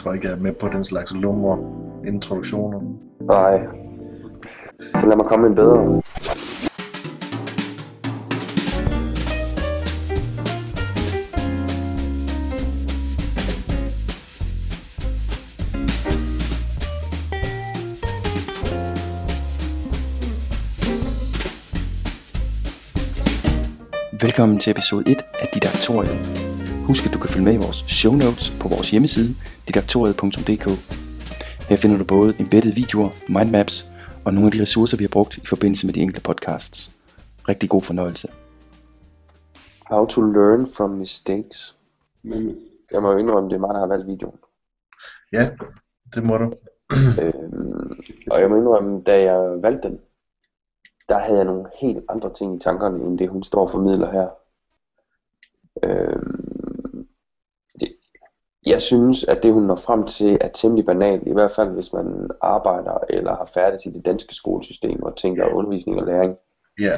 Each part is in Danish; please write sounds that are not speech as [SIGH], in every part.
tror ikke, jeg er med på den slags lumre introduktioner. Nej. Så lad mig komme en bedre. Velkommen til episode 1 af Didaktoriet. Husk at du kan følge med i vores show notes på vores hjemmeside didaktoriet.dk. Her finder du både embedded videoer, mindmaps og nogle af de ressourcer vi har brugt i forbindelse med de enkelte podcasts. Rigtig god fornøjelse. How to learn from mistakes. Nemlig. Jeg må jo indrømme, det er mig, der har valgt videoen. Ja, det må du. [CLEARS THROAT] Øhm, og jeg må indrømme, da jeg valgte den, der havde jeg nogle helt andre ting i tankerne, end det hun står og formidler her. Øhm, jeg synes, at det hun når frem til er temmelig banalt, i hvert fald hvis man arbejder eller har færdigt i det danske skolesystem og tænker undervisning og læring Ja,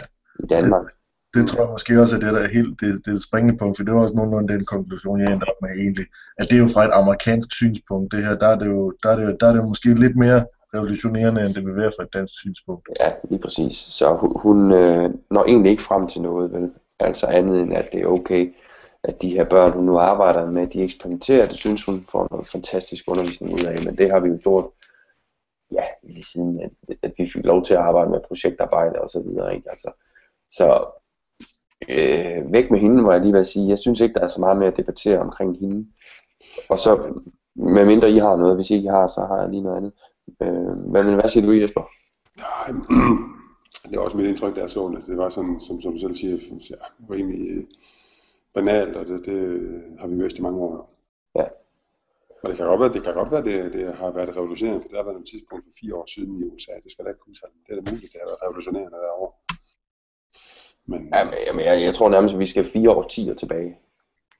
i Danmark. det tror jeg måske også er det, der er helt det, det springende punkt, for det var også nogenlunde den konklusion, jeg endte op med egentlig. At det er jo fra et amerikansk synspunkt, det her, der er det jo, der er det jo, der er det jo måske lidt mere revolutionerende, end det vil være fra et dansk synspunkt. Ja, lige præcis. Så hun, hun øh, når egentlig ikke frem til noget, vel? Altså andet end, at det er okay, at de her børn, hun nu arbejder med, de eksperimenterer. Det synes hun får noget fantastisk undervisning ud af, men det har vi jo gjort, ja, lige siden, at, at vi fik lov til at arbejde med projektarbejde og så videre, ikke? Altså, så øh, væk med hende, må jeg lige vil sige. Jeg synes ikke, der er så meget mere at debattere omkring hende. Og så, med mindre I har noget, hvis ikke I har, så har jeg lige noget andet. Øh, men hvad siger du, Jesper? Nej, [CLEARS THROAT] det var også mit indtryk, der så. Altså, det var sådan, som, som du selv siger, ja, rimelig øh, banalt, og det, det har vi vidst i mange år. Ja. Og det kan godt være, det, kan godt være, det, det har været revolutionerende, for der har været et tidspunkt for fire år siden i USA. Det skal da ikke kunne sige. Det er da muligt, det har været revolutionerende derovre. Men Jamen, jamen jeg, jeg tror nærmest, at vi skal fire årtier tilbage.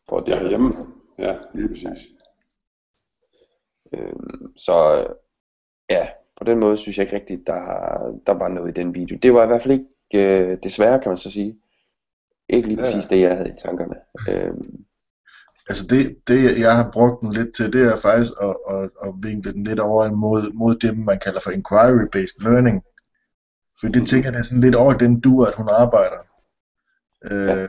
For det det er hjemme. Ja, lige præcis. Øhm, så ja, på den måde synes jeg ikke rigtigt, der, der var noget i den video. Det var i hvert fald ikke, øh, desværre kan man så sige, ikke lige Ja, præcis det, jeg havde i tankerne. Øhm, Altså det, det, jeg har brugt den lidt til, det er faktisk at, at, at vinkle den lidt over imod mod det, man kalder for inquiry-based learning. For det tænker jeg, det er sådan lidt over den du, at hun arbejder. Øh,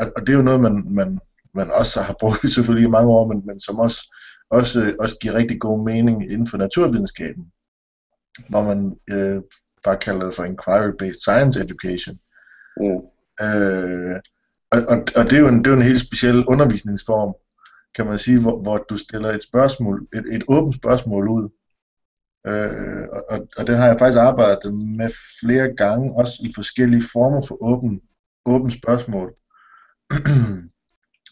og, og det er jo noget, man, man, man også har brugt selvfølgelig i mange år, men, men som også, også, også giver rigtig god mening inden for naturvidenskaben. Hvor man øh, bare kalder det for inquiry-based science education. mm, Øh, og, og, og det er jo en, det er jo en helt speciel undervisningsform, kan man sige, hvor, hvor du stiller et spørgsmål, et, et åbent spørgsmål ud. Øh, og, og, og det har jeg faktisk arbejdet med flere gange, også i forskellige former for åben, åbent spørgsmål.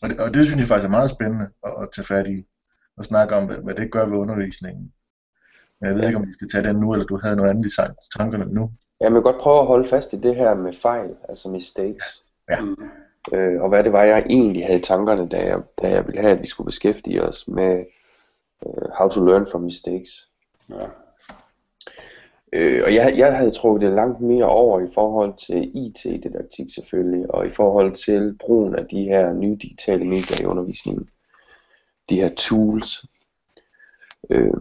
og, det, og det synes jeg faktisk er meget spændende at, at tage fat i, og snakke om, hvad, hvad det gør ved undervisningen. Men jeg ved ikke, om vi skal tage den nu, eller du havde noget andet i tankerne nu jeg vil godt prøve at holde fast i det her med fejl, altså mistakes. Ja. Mm. Øh, og hvad det var, jeg egentlig havde i tankerne, da jeg, da jeg ville have, at vi skulle beskæftige os med øh, how to learn from mistakes. Ja. Øh, og jeg, jeg havde trukket det langt mere over i forhold til IT-didaktik selvfølgelig, og i forhold til brugen af de her nye digitale medier i undervisningen. De her tools. Øh,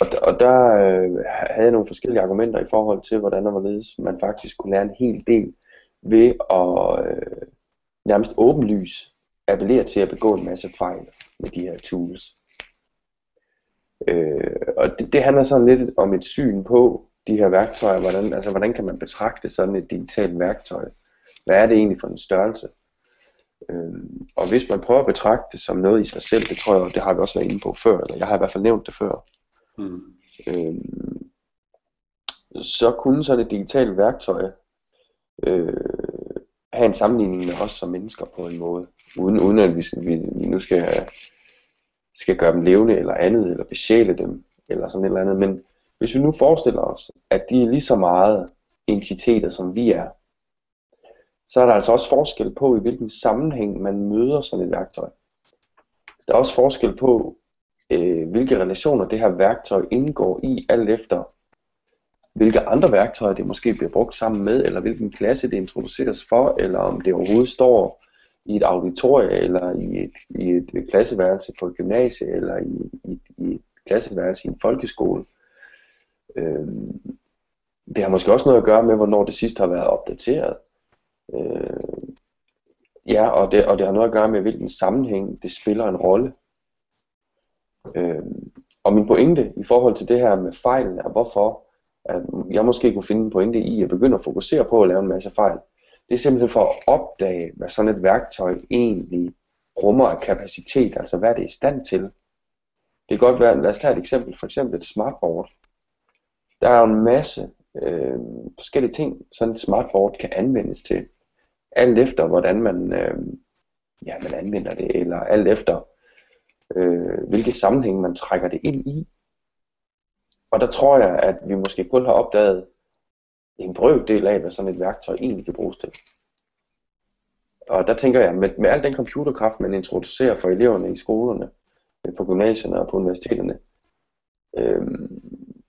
og, og der øh, havde jeg nogle forskellige argumenter i forhold til, hvordan og hvorledes man faktisk kunne lære en hel del ved at øh, nærmest åbenlys appellere til at begå en masse fejl med de her tools. Øh, og det, det handler sådan lidt om et syn på de her værktøjer, hvordan, altså hvordan kan man betragte sådan et digitalt værktøj? Hvad er det egentlig for en størrelse? Øh, og hvis man prøver at betragte det som noget i sig selv, det tror jeg, det har vi også været inde på før, eller jeg har i hvert fald nævnt det før, Mm. øh, så kunne sådan et digitalt værktøj øh, have en sammenligning med os som mennesker på en måde, uden, uden at vi, vi vi nu skal, skal gøre dem levende eller andet, eller besjæle dem, eller sådan et eller andet. Men hvis vi nu forestiller os, at de er lige så meget entiteter, som vi er, så er der altså også forskel på, i hvilken sammenhæng man møder sådan et værktøj. Der er også forskel på, øh, hvilke relationer det her værktøj indgår i, alt efter hvilke andre værktøjer det måske bliver brugt sammen med, eller hvilken klasse det introduceres for, eller om det overhovedet står i et auditorie, eller i et, i et klasseværelse på et gymnasie, eller i, i, i et klasseværelse i en folkeskole. Øh, det har måske også noget at gøre med, hvornår det sidst har været opdateret. Øh, ja, og det, og det har noget at gøre med, hvilken sammenhæng det spiller en rolle. Øh, og min pointe i forhold til det her med fejlen er, hvorfor at jeg måske kunne finde en pointe i at begynde at fokusere på at lave en masse fejl. Det er simpelthen for at opdage, hvad sådan et værktøj egentlig rummer af kapacitet, altså hvad det er i stand til. Det kan godt være, lad os tage et eksempel, for eksempel et smartboard. Der er jo en masse øh, forskellige ting, sådan et smartboard kan anvendes til. Alt efter, hvordan man, øh, ja, man anvender det, eller alt efter, øh, hvilke sammenhæng man trækker det ind i. Og der tror jeg, at vi måske kun har opdaget en brøkdel af, hvad sådan et værktøj egentlig kan bruges til. Og der tænker jeg, med, med al den computerkraft, man introducerer for eleverne i skolerne, øh, på gymnasierne og på universiteterne, øh,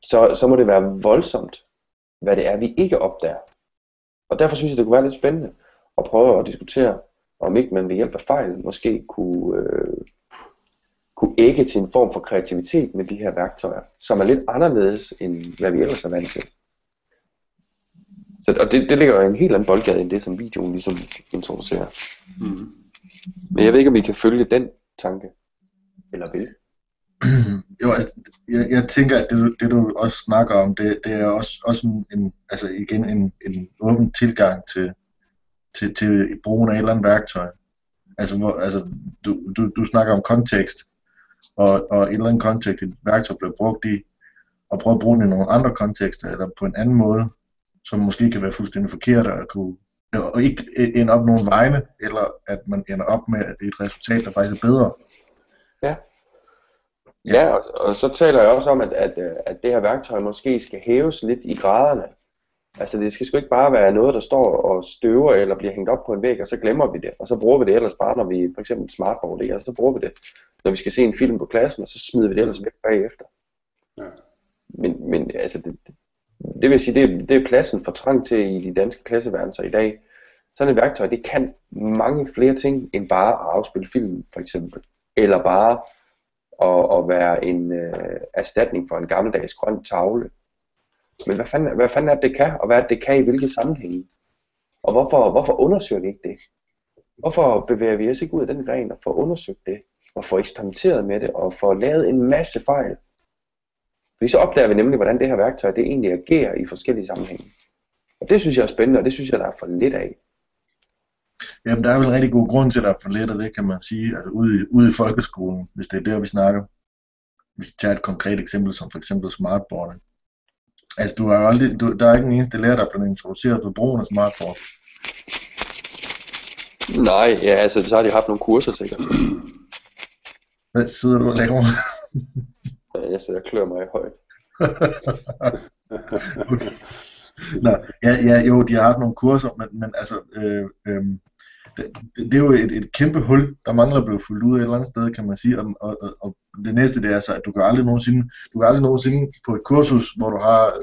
så, så må det være voldsomt, hvad det er, vi ikke opdager. Og derfor synes jeg, det kunne være lidt spændende at prøve at diskutere, om ikke man ved hjælp af fejl måske kunne, øh, kunne ægge til en form for kreativitet med de her værktøjer, som er lidt anderledes, end hvad vi ellers er vant til. Så, og det, det ligger jo en helt anden boldgade end det, som videoen ligesom introducerer. Mm. Men jeg ved ikke, om vi kan følge den tanke. Eller vil. [CLEARS THROAT] jo, altså, jeg, jeg tænker, at det, det du også snakker om, det, det er også, også en, en, altså igen en, en åben tilgang til, til, til brugen af et eller andet værktøj. Altså, hvor, altså du, du, du snakker om kontekst, og, og et eller andet kontekst, et værktøj bliver brugt i, og prøve at bruge det i nogle andre kontekster, eller på en anden måde, som måske kan være fuldstændig forkert, og, kunne, og ikke ende op nogen vegne, eller at man ender op med et resultat, der faktisk er bedre. Ja. Ja, og, og så taler jeg også om, at, at, at det her værktøj måske skal hæves lidt i graderne. Altså det skal sgu ikke bare være noget, der står og støver eller bliver hængt op på en væg, og så glemmer vi det. Og så bruger vi det ellers bare, når vi for eksempel smartboard, ikke? Og så bruger vi det, når vi skal se en film på klassen, og så smider vi det ellers væk bagefter. Ja. Men, men altså, det, det vil sige, det, det er pladsen for trang til i de danske klasseværelser i dag. Sådan et værktøj, det kan mange flere ting, end bare at afspille film, for eksempel. Eller bare at, at være en øh, erstatning for en gammeldags grøn tavle. Men hvad fanden, hvad fanden er det, det kan, og hvad er det, det kan i hvilke sammenhænge? Og hvorfor, hvorfor undersøger vi ikke det? Hvorfor bevæger vi os ikke ud af den gren og får undersøgt det, og får eksperimenteret med det, og får lavet en masse fejl? Fordi så opdager vi nemlig, hvordan det her værktøj det egentlig agerer i forskellige sammenhænge. Og det synes jeg er spændende, og det synes jeg, der er for lidt af. Jamen, der er vel en rigtig god grund til, at der er for lidt af det, kan man sige, altså ude i, ude i folkeskolen, hvis det er der, vi snakker. Hvis vi tager et konkret eksempel, som for eksempel smartboard. Altså, du har aldrig, du, der er ikke en eneste lærer, der er blevet introduceret for brugen af smartboard. Nej, ja, altså, så har de haft nogle kurser sikkert. Hvad sidder du og laver? Jeg sidder og klør mig i højt. [LAUGHS] okay. Nå, ja, ja, jo, de har haft nogle kurser, men, men altså, øh, øh, det, det, er jo et, et kæmpe hul, der mangler at blive fuldt ud af et eller andet sted, kan man sige, og, og, og det næste det er så, at du kan aldrig nogensinde, du kan aldrig nogensinde på et kursus, hvor du har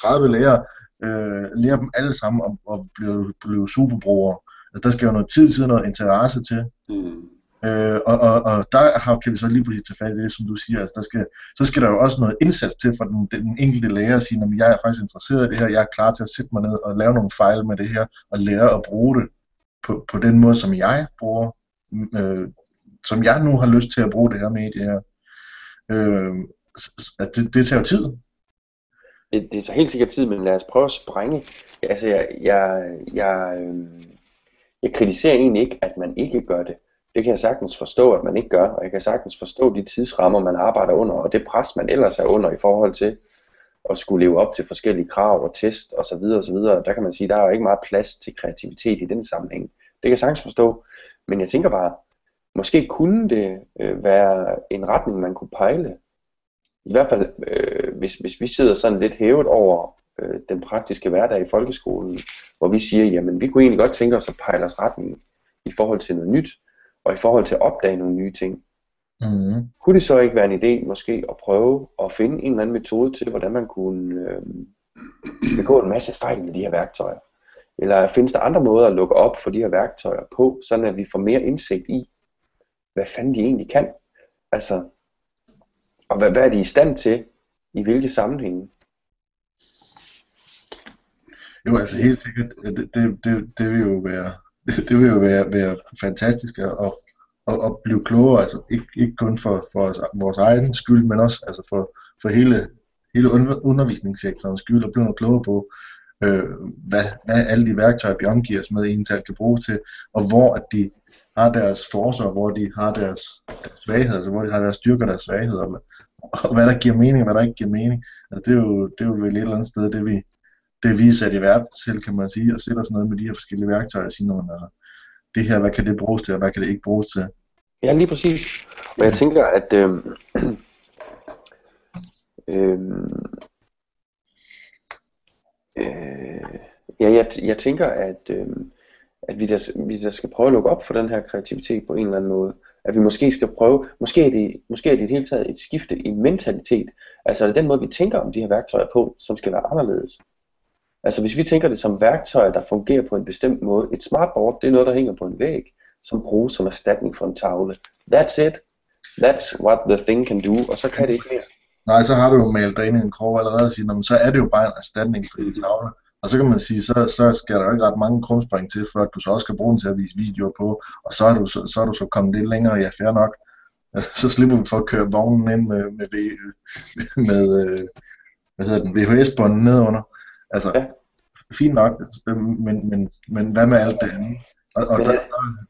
30 lærere, øh, lære dem alle sammen og, og blive, blive superbrugere. Altså, der skal jo noget tid til, noget interesse til. Mm. Øh, og, og, og der har, kan vi så lige præcis tage fat i det, som du siger, altså der skal, så skal der jo også noget indsats til fra den, den enkelte lærer at sige, at jeg er faktisk interesseret i det her, jeg er klar til at sætte mig ned og lave nogle fejl med det her, og lære at bruge det på, på den måde, som jeg bruger, øh, som jeg nu har lyst til at bruge det her medie her. Øh, at det, det tager jo tid. Det, det tager helt sikkert tid, men lad os prøve at sprænge. Altså, jeg, jeg, jeg, øh, jeg kritiserer egentlig ikke, at man ikke gør det. Det kan jeg sagtens forstå, at man ikke gør, og jeg kan sagtens forstå de tidsrammer, man arbejder under, og det pres, man ellers er under i forhold til at skulle leve op til forskellige krav og test osv. videre. Der kan man sige, der er jo ikke meget plads til kreativitet i den sammenhæng. Det kan jeg sagtens forstå, men jeg tænker bare, måske kunne det øh, være en retning, man kunne pejle. I hvert fald, øh, hvis, hvis vi sidder sådan lidt hævet over øh, den praktiske hverdag i folkeskolen, hvor vi siger, jamen vi kunne egentlig godt tænke os at pejle os retning i forhold til noget nyt, og i forhold til at opdage nogle nye ting. Mm. Kunne det så ikke være en idé måske at prøve at finde en eller anden metode til, hvordan man kunne øh, begå en masse fejl med de her værktøjer? Eller findes der andre måder at lukke op for de her værktøjer på, sådan at vi får mere indsigt i, hvad fanden de egentlig kan? Altså, og hvad, hvad er de i stand til? I hvilke sammenhænge? Jo, altså helt sikkert, det, det, det, det vil jo være, [LAUGHS] det vil jo være, være fantastisk at, at, at blive klogere, altså ikke, ikke kun for, for os, vores egen skyld, men også altså for, for hele, hele undervisningssektorens skyld, at blive noget klogere på, øh, hvad, hvad alle de værktøjer, vi omgiver os med, egentlig kan bruges til, og hvor at de har deres forser, hvor de har deres, deres svagheder, altså hvor de har deres styrker og deres svagheder, og, og hvad der giver mening, og hvad der ikke giver mening. Altså det er jo, det er jo vel et eller andet sted, det vi, det vi er sat i verden til, kan man sige, og sætter os noget med de her forskellige værktøjer og sige, altså, det her, hvad kan det bruges til, og hvad kan det ikke bruges til. Ja, lige præcis. Og jeg tænker, at øh, [CLEARS THROAT] øh, øh, ja, jeg, jeg tænker, at, øh, at vi, der, vi der skal prøve at lukke op for den her kreativitet på en eller anden måde. At vi måske skal prøve, måske er det, måske er det i det hele taget et skifte i mentalitet. Altså den måde, vi tænker om de her værktøjer på, som skal være anderledes. Altså hvis vi tænker det som værktøjer, der fungerer på en bestemt måde. Et smartboard, det er noget, der hænger på en væg, som bruges som erstatning for en tavle. That's it. That's what the thing can do, og så kan det ikke mere. Nej, så har du jo malet dig ind i en krog allerede og siger, så er det jo bare en erstatning for de tavle. Og så kan man sige, så, så skal der jo ikke ret mange krumspring til, for at du så også kan bruge den til at vise videoer på, og så er du så, så, er du så kommet lidt længere, ja, fair nok. [LAUGHS] Så slipper du for at køre vognen ind med, med, [LAUGHS] med, med hvad hedder den, VHS-bånden nedunder. Altså, ja. fint nok, men, men, men hvad med alt det andet? Og, og der,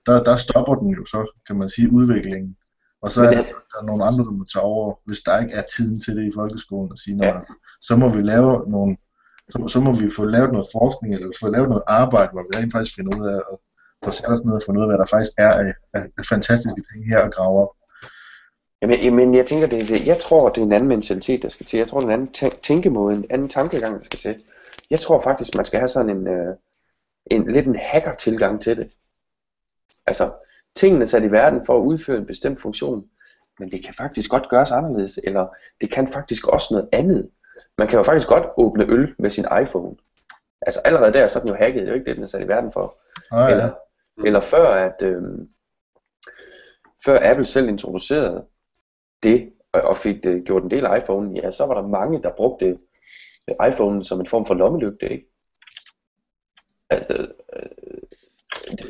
der, der stopper den jo så, kan man sige, udviklingen. Og så er der, der er nogle andre, der må tage over, hvis der ikke er tiden til det i folkeskolen, og sige, ja. så må vi lave nogle, så, så må vi få lavet noget forskning, eller få lavet noget arbejde, hvor vi rent faktisk finder ud af, at få sat os ned og finde ud af, hvad der faktisk er af, af, af fantastiske ting her at grave op. Jamen, jamen jeg tænker, det, det, jeg tror, det er en anden mentalitet, der skal til. Jeg tror, det er en anden tænkemåde, en anden tankegang, der skal til. Jeg tror faktisk, man skal have sådan en, øh, en lidt en hacker-tilgang til det. Altså, tingene er sat i verden for at udføre en bestemt funktion, men det kan faktisk godt gøres anderledes, eller det kan faktisk også noget andet. Man kan jo faktisk godt åbne øl med sin iPhone. Altså allerede der, så er den jo hacket, det er jo ikke det, den er sat i verden for. Ah, ja. eller, eller før at øh, før Apple selv introducerede det, og, fik det, gjort en del af iPhone, ja, så var der mange, der brugte iPhone som en form for lommelygte, ikke? Altså, øh,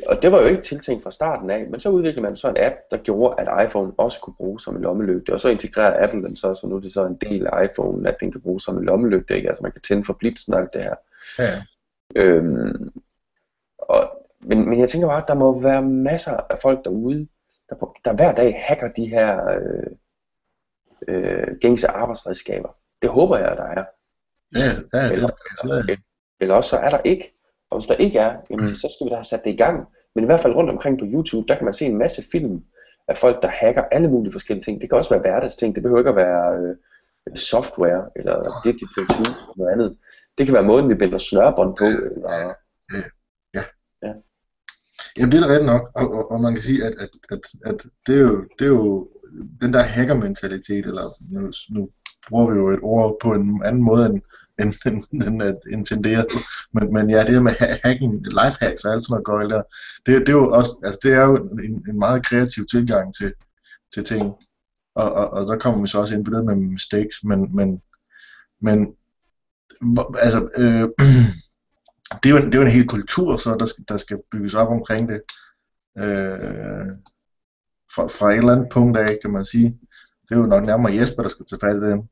og det var jo ikke tiltænkt fra starten af, men så udviklede man så en app, der gjorde, at iPhone også kunne bruges som en lommelygte, og så integrerede Apple den så, så nu er det så en del af iPhone, at den kan bruges som en lommelygte, ikke? altså man kan tænde for blitzen og det her. Ja. Øhm, og, men, men jeg tænker bare, at der må være masser af folk derude, der, der hver dag hacker de her øh, øh, gængse arbejdsredskaber. Det håber jeg, der er. Ja, det er, eller, eller også så er der ikke. Og hvis der ikke er, jamen, så skal vi da have sat det i gang. Men i hvert fald rundt omkring på YouTube, der kan man se en masse film af folk, der hacker alle mulige forskellige ting. Det kan også være hverdagsting. Det behøver ikke at være øh, software eller digital tools eller noget andet. Det kan være måden, vi binder snørbånd på. Eller, ja. ja. ja. Jamen det er da rigtigt nok, og, og, og man kan sige, at, at, at, at det, er jo, det er jo den der hacker-mentalitet, eller nu, nu bruger vi jo et ord på en anden måde end, end, end, end, end intenderet. Men, men ja, det her med hacking, lifehacks og alt sådan noget gøjl der, det, det, er jo også, altså det er jo en, en meget kreativ tilgang til, til ting. Og, og, og der kommer vi så også ind på det med mistakes, men, men, men altså, øh, [CLEARS THROAT] det, er jo en, det er jo en hel kultur, så der skal, der skal bygges op omkring det. Øh, fra, fra et eller andet punkt af, kan man sige. Det er jo nok nærmere Jesper, der skal tage fat i det.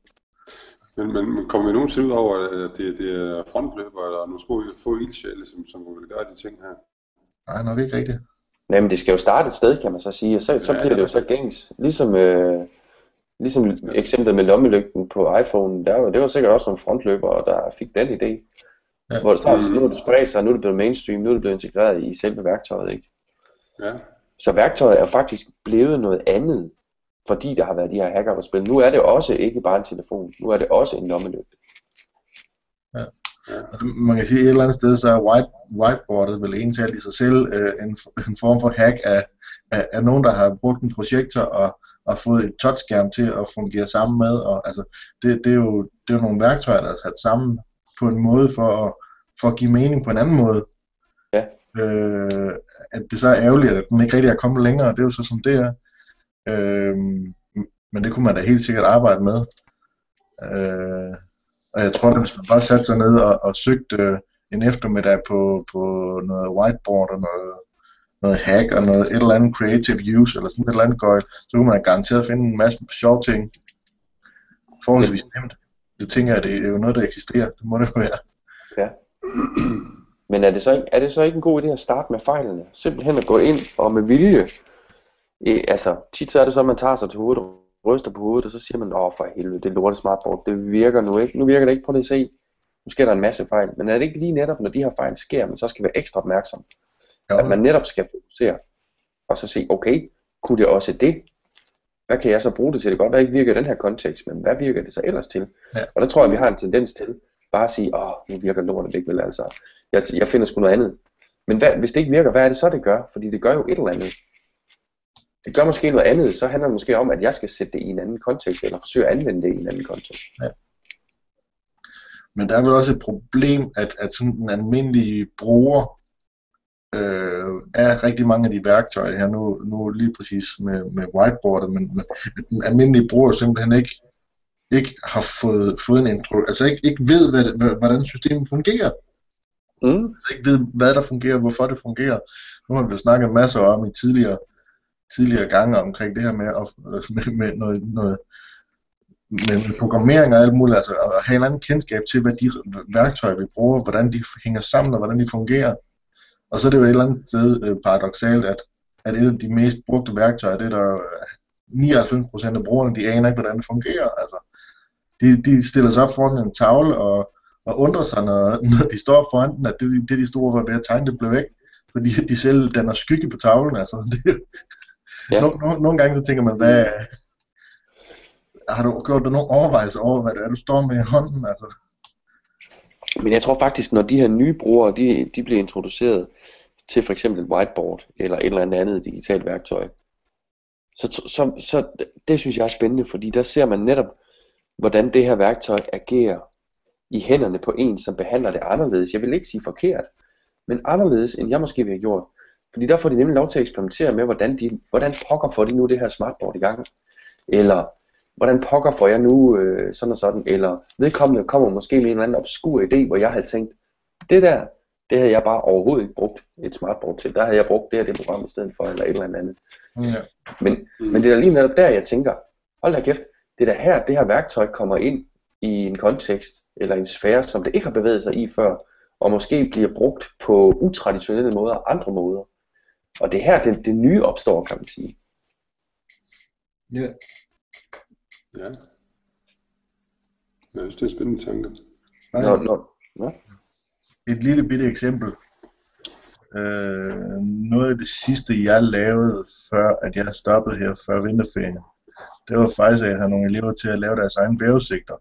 Men, men kommer vi nogensinde ud over, at det, det er frontløber, eller nu skulle få ildsjæle, som, som vil gøre de ting her? Nej, nok ikke rigtigt. Nej, men det skal jo starte et sted, kan man så sige, og så, så ja, bliver det jo så gængs. Ligesom, øh, ligesom ja. eksemplet med lommelygten på iPhone, der var, det var sikkert også nogle frontløbere, der fik den idé. Ja. Hvor det startede, nu er det spredt sig, nu er det blevet mainstream, nu er det blevet integreret i selve værktøjet, ikke? Ja. Så værktøjet er faktisk blevet noget andet, fordi der har været de her hacker der spil. Nu er det også ikke bare en telefon, nu er det også en lommelygte. Ja. Man kan sige, at et eller andet sted, så er white, whiteboardet vel egentlig i sig selv øh, en, en form for hack af, af, af nogen, der har brugt en projektor og, og fået et touchskærm til at fungere sammen med. Og, altså, det, det, er jo, det er jo nogle værktøjer, der er sat sammen på en måde for at, for at give mening på en anden måde. Ja. Øh, at det så er ærgerligt, at den ikke rigtig er kommet længere, det er jo så som det er. Øh, men det kunne man da helt sikkert arbejde med. Øh, og jeg tror, at hvis man bare satte sig ned og, og søgte en eftermiddag på, på noget whiteboard og noget, noget hack og noget et eller andet creative use eller sådan et eller andet gøjl, så kunne man garanteret finde en masse sjove ting. Forholdsvis nemt. Det tænker jeg, det er jo noget, der eksisterer. Det må det være. Ja. [CLEARS THROAT] Men er det, så ikke, er det så ikke en god idé at starte med fejlene? Simpelthen at gå ind og med vilje. Eh, altså, tit så er det så, at man tager sig til hovedet og ryster på hovedet, og så siger man, åh for helvede, det lorte smartboard, det virker nu ikke. Nu virker det ikke, på det se. Nu sker der en masse fejl. Men er det ikke lige netop, når de her fejl sker, man så skal være ekstra opmærksom? Jo. At man netop skal fokusere, og så se, okay, kunne det også det? Hvad kan jeg så bruge det til? Det godt være, ikke virker i den her kontekst, men hvad virker det så ellers til? Ja. Og der tror jeg, vi har en tendens til bare at sige, åh, nu virker lortet ikke vel altså. Jeg, jeg finder sgu noget andet. Men hvad, hvis det ikke virker, hvad er det så, det gør? Fordi det gør jo et eller andet. Det gør måske noget andet, så handler det måske om, at jeg skal sætte det i en anden kontekst, eller forsøge at anvende det i en anden kontekst. Men der er vel også et problem, at, at sådan den almindelige bruger øh, af rigtig mange af de værktøjer her, nu, nu lige præcis med, med whiteboardet, men men den almindelige bruger simpelthen ikke, ikke har fået, fået en intro, altså ikke, ikke ved, hvad, hvordan systemet fungerer. Mm. altså ikke ved, hvad der fungerer, hvorfor det fungerer. Nu har vi jo snakket masser om i tidligere, tidligere gange omkring det her med, at, med, med noget, noget med, med programmering og alt muligt, altså at have en anden kendskab til, hvad de værktøjer, vi bruger, hvordan de hænger sammen og hvordan de fungerer. Og så er det jo et eller andet sted øh, paradoxalt, at, at et af de mest brugte værktøjer, det er der 99% af brugerne, de aner ikke, hvordan det fungerer. Altså, de, de stiller sig op foran en tavle og, og undrer sig, når, når de står foran den, at det, det de store var ved at tegne, det blev væk. Fordi de selv danner skygge på tavlen. Altså, [LAUGHS] det, Ja. no, no, nogle gange så tænker man, hvad, har du gjort dig nogle overvejelser over, hvad det er, du står med i hånden? Altså, Men jeg tror faktisk, når de her nye brugere, de, de bliver introduceret til for eksempel et whiteboard, eller et eller andet andet digitalt værktøj, så, så, så det synes jeg er spændende, fordi der ser man netop, hvordan det her værktøj agerer i hænderne på en, som behandler det anderledes. Jeg vil ikke sige forkert, men anderledes, end jeg måske ville have gjort. Fordi der får de nemlig lov til at eksperimentere med, hvordan, de, hvordan pokker får de nu det her smartboard i gang. Eller hvordan pokker får jeg nu øh, sådan og sådan. Eller vedkommende kommer måske med en eller anden obskur idé, hvor jeg havde tænkt, det der, det havde jeg bare overhovedet ikke brugt et smartboard til. Der havde jeg brugt det og det program i stedet for, eller et eller andet. ja. Men, men det er lige netop der, jeg tænker, hold da kæft, det er da her, det her værktøj kommer ind i en kontekst, eller en sfære, som det ikke har bevæget sig i før, og måske bliver brugt på utraditionelle måder, andre måder. Og det er her, det, det nye opstår, kan man sige. Ja. Ja. Jeg synes, det er en spændende tanke. Når, når, nå? Et lille bitte eksempel. Øh, noget af det sidste, jeg lavede, før at jeg stoppede her før vinterferien, det var faktisk, at jeg havde nogle elever til at lave deres egne vejrudsigter.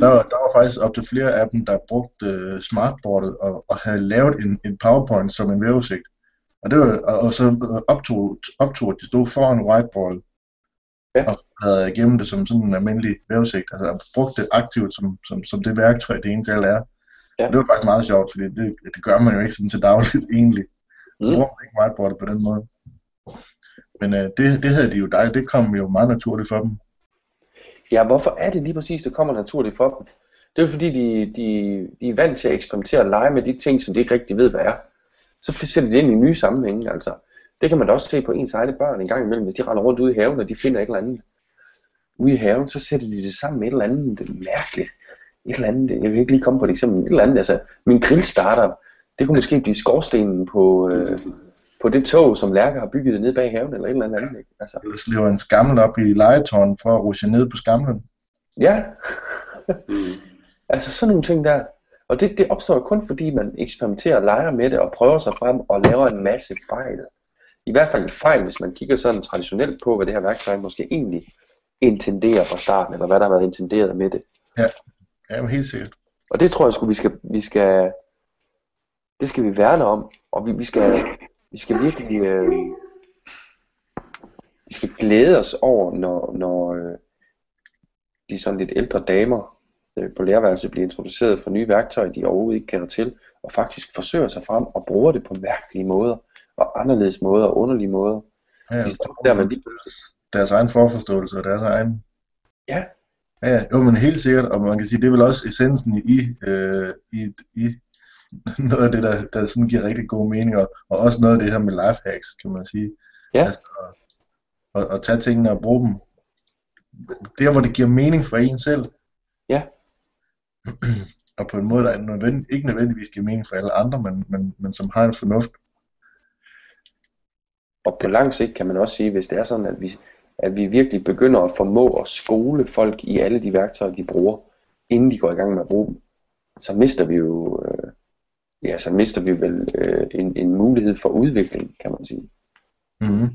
Der, var- der var faktisk op til flere af dem, der brugte øh, smartboardet og, og havde lavet en, en PowerPoint som en vejrudsigt. Og, det var, og, og så optog, optog de stod foran whiteboardet Ja. og havde igennem det som sådan en almindelig vejrudsigt. Altså brugte det aktivt som, som, som det værktøj, det egentlig er. Ja. Det var faktisk meget sjovt, fordi det, det gør man jo ikke sådan til dagligt [LAUGHS] egentlig. Mm. Bruger man ikke whiteboardet på den måde. Men øh, det, det havde de jo dejligt, det kom jo meget naturligt for dem. Ja, hvorfor er det lige præcis, det kommer naturligt for dem? Det er fordi, de, de, de er vant til at eksperimentere og lege med de ting, som de ikke rigtig ved, hvad er. Så sætter de det ind i nye sammenhænge, altså. Det kan man da også se på ens egne børn en gang imellem, hvis de render rundt ude i haven, og de finder et eller andet ude i haven, så sætter de det sammen med et eller andet det mærkeligt. Et eller andet, jeg kan ikke lige komme på et eksempel, et eller andet, altså min grillstarter, det kunne måske blive skorstenen på, øh, på det tog, som Lærke har bygget nede bag haven, eller et eller andet. Ikke? Altså, Ellers lever en skammel op i legetårnen for at rushe ned på skamlen. ja. [LAUGHS] Altså sådan nogle ting der. Og det, det opstår kun fordi man eksperimenterer og leger med det og prøver sig frem og laver en masse fejl. I hvert fald en fejl, hvis man kigger sådan traditionelt på, hvad det her værktøj måske egentlig intenderer fra starten, eller hvad der har været intenderet med det. Ja, men helt sikkert. Og det tror jeg sgu, vi skal, vi skal, det skal vi værne om, og vi, vi skal, vi skal virkelig, øh, vi skal glæde os over, når, når øh, de sådan lidt ældre damer øh, på lærerværelset bliver introduceret for nye værktøjer, de overhovedet ikke kender til, og faktisk forsøger sig frem og bruger det på mærkelige måder, og anderledes måder og underlige måder. Ja, Ligesom der man lige deres egen forforståelse og deres egen... Ja. Ja, jo, men helt sikkert, og man kan sige, det er vel også essensen i, øh, i, i [LAUGHS] noget af det, der, der sådan giver rigtig god mening, og, og også noget af det her med life hacks, kan man sige. Ja. Altså, at, at, at tage tingene og bruge dem der, hvor det giver mening for en selv. Ja. [CLEARS THROAT] og på en måde, der er nødvend, ikke nødvendigvis giver mening for alle andre, men, men, men som har en fornuft. Og på lang sigt kan man også sige, hvis det er sådan, at vi, at vi virkelig begynder at formå at skole folk i alle de værktøjer, de bruger, inden de går i gang med at bruge dem, så mister vi jo, øh, ja, så mister vi vel øh, en, en mulighed for udvikling, kan man sige. Mm-hmm.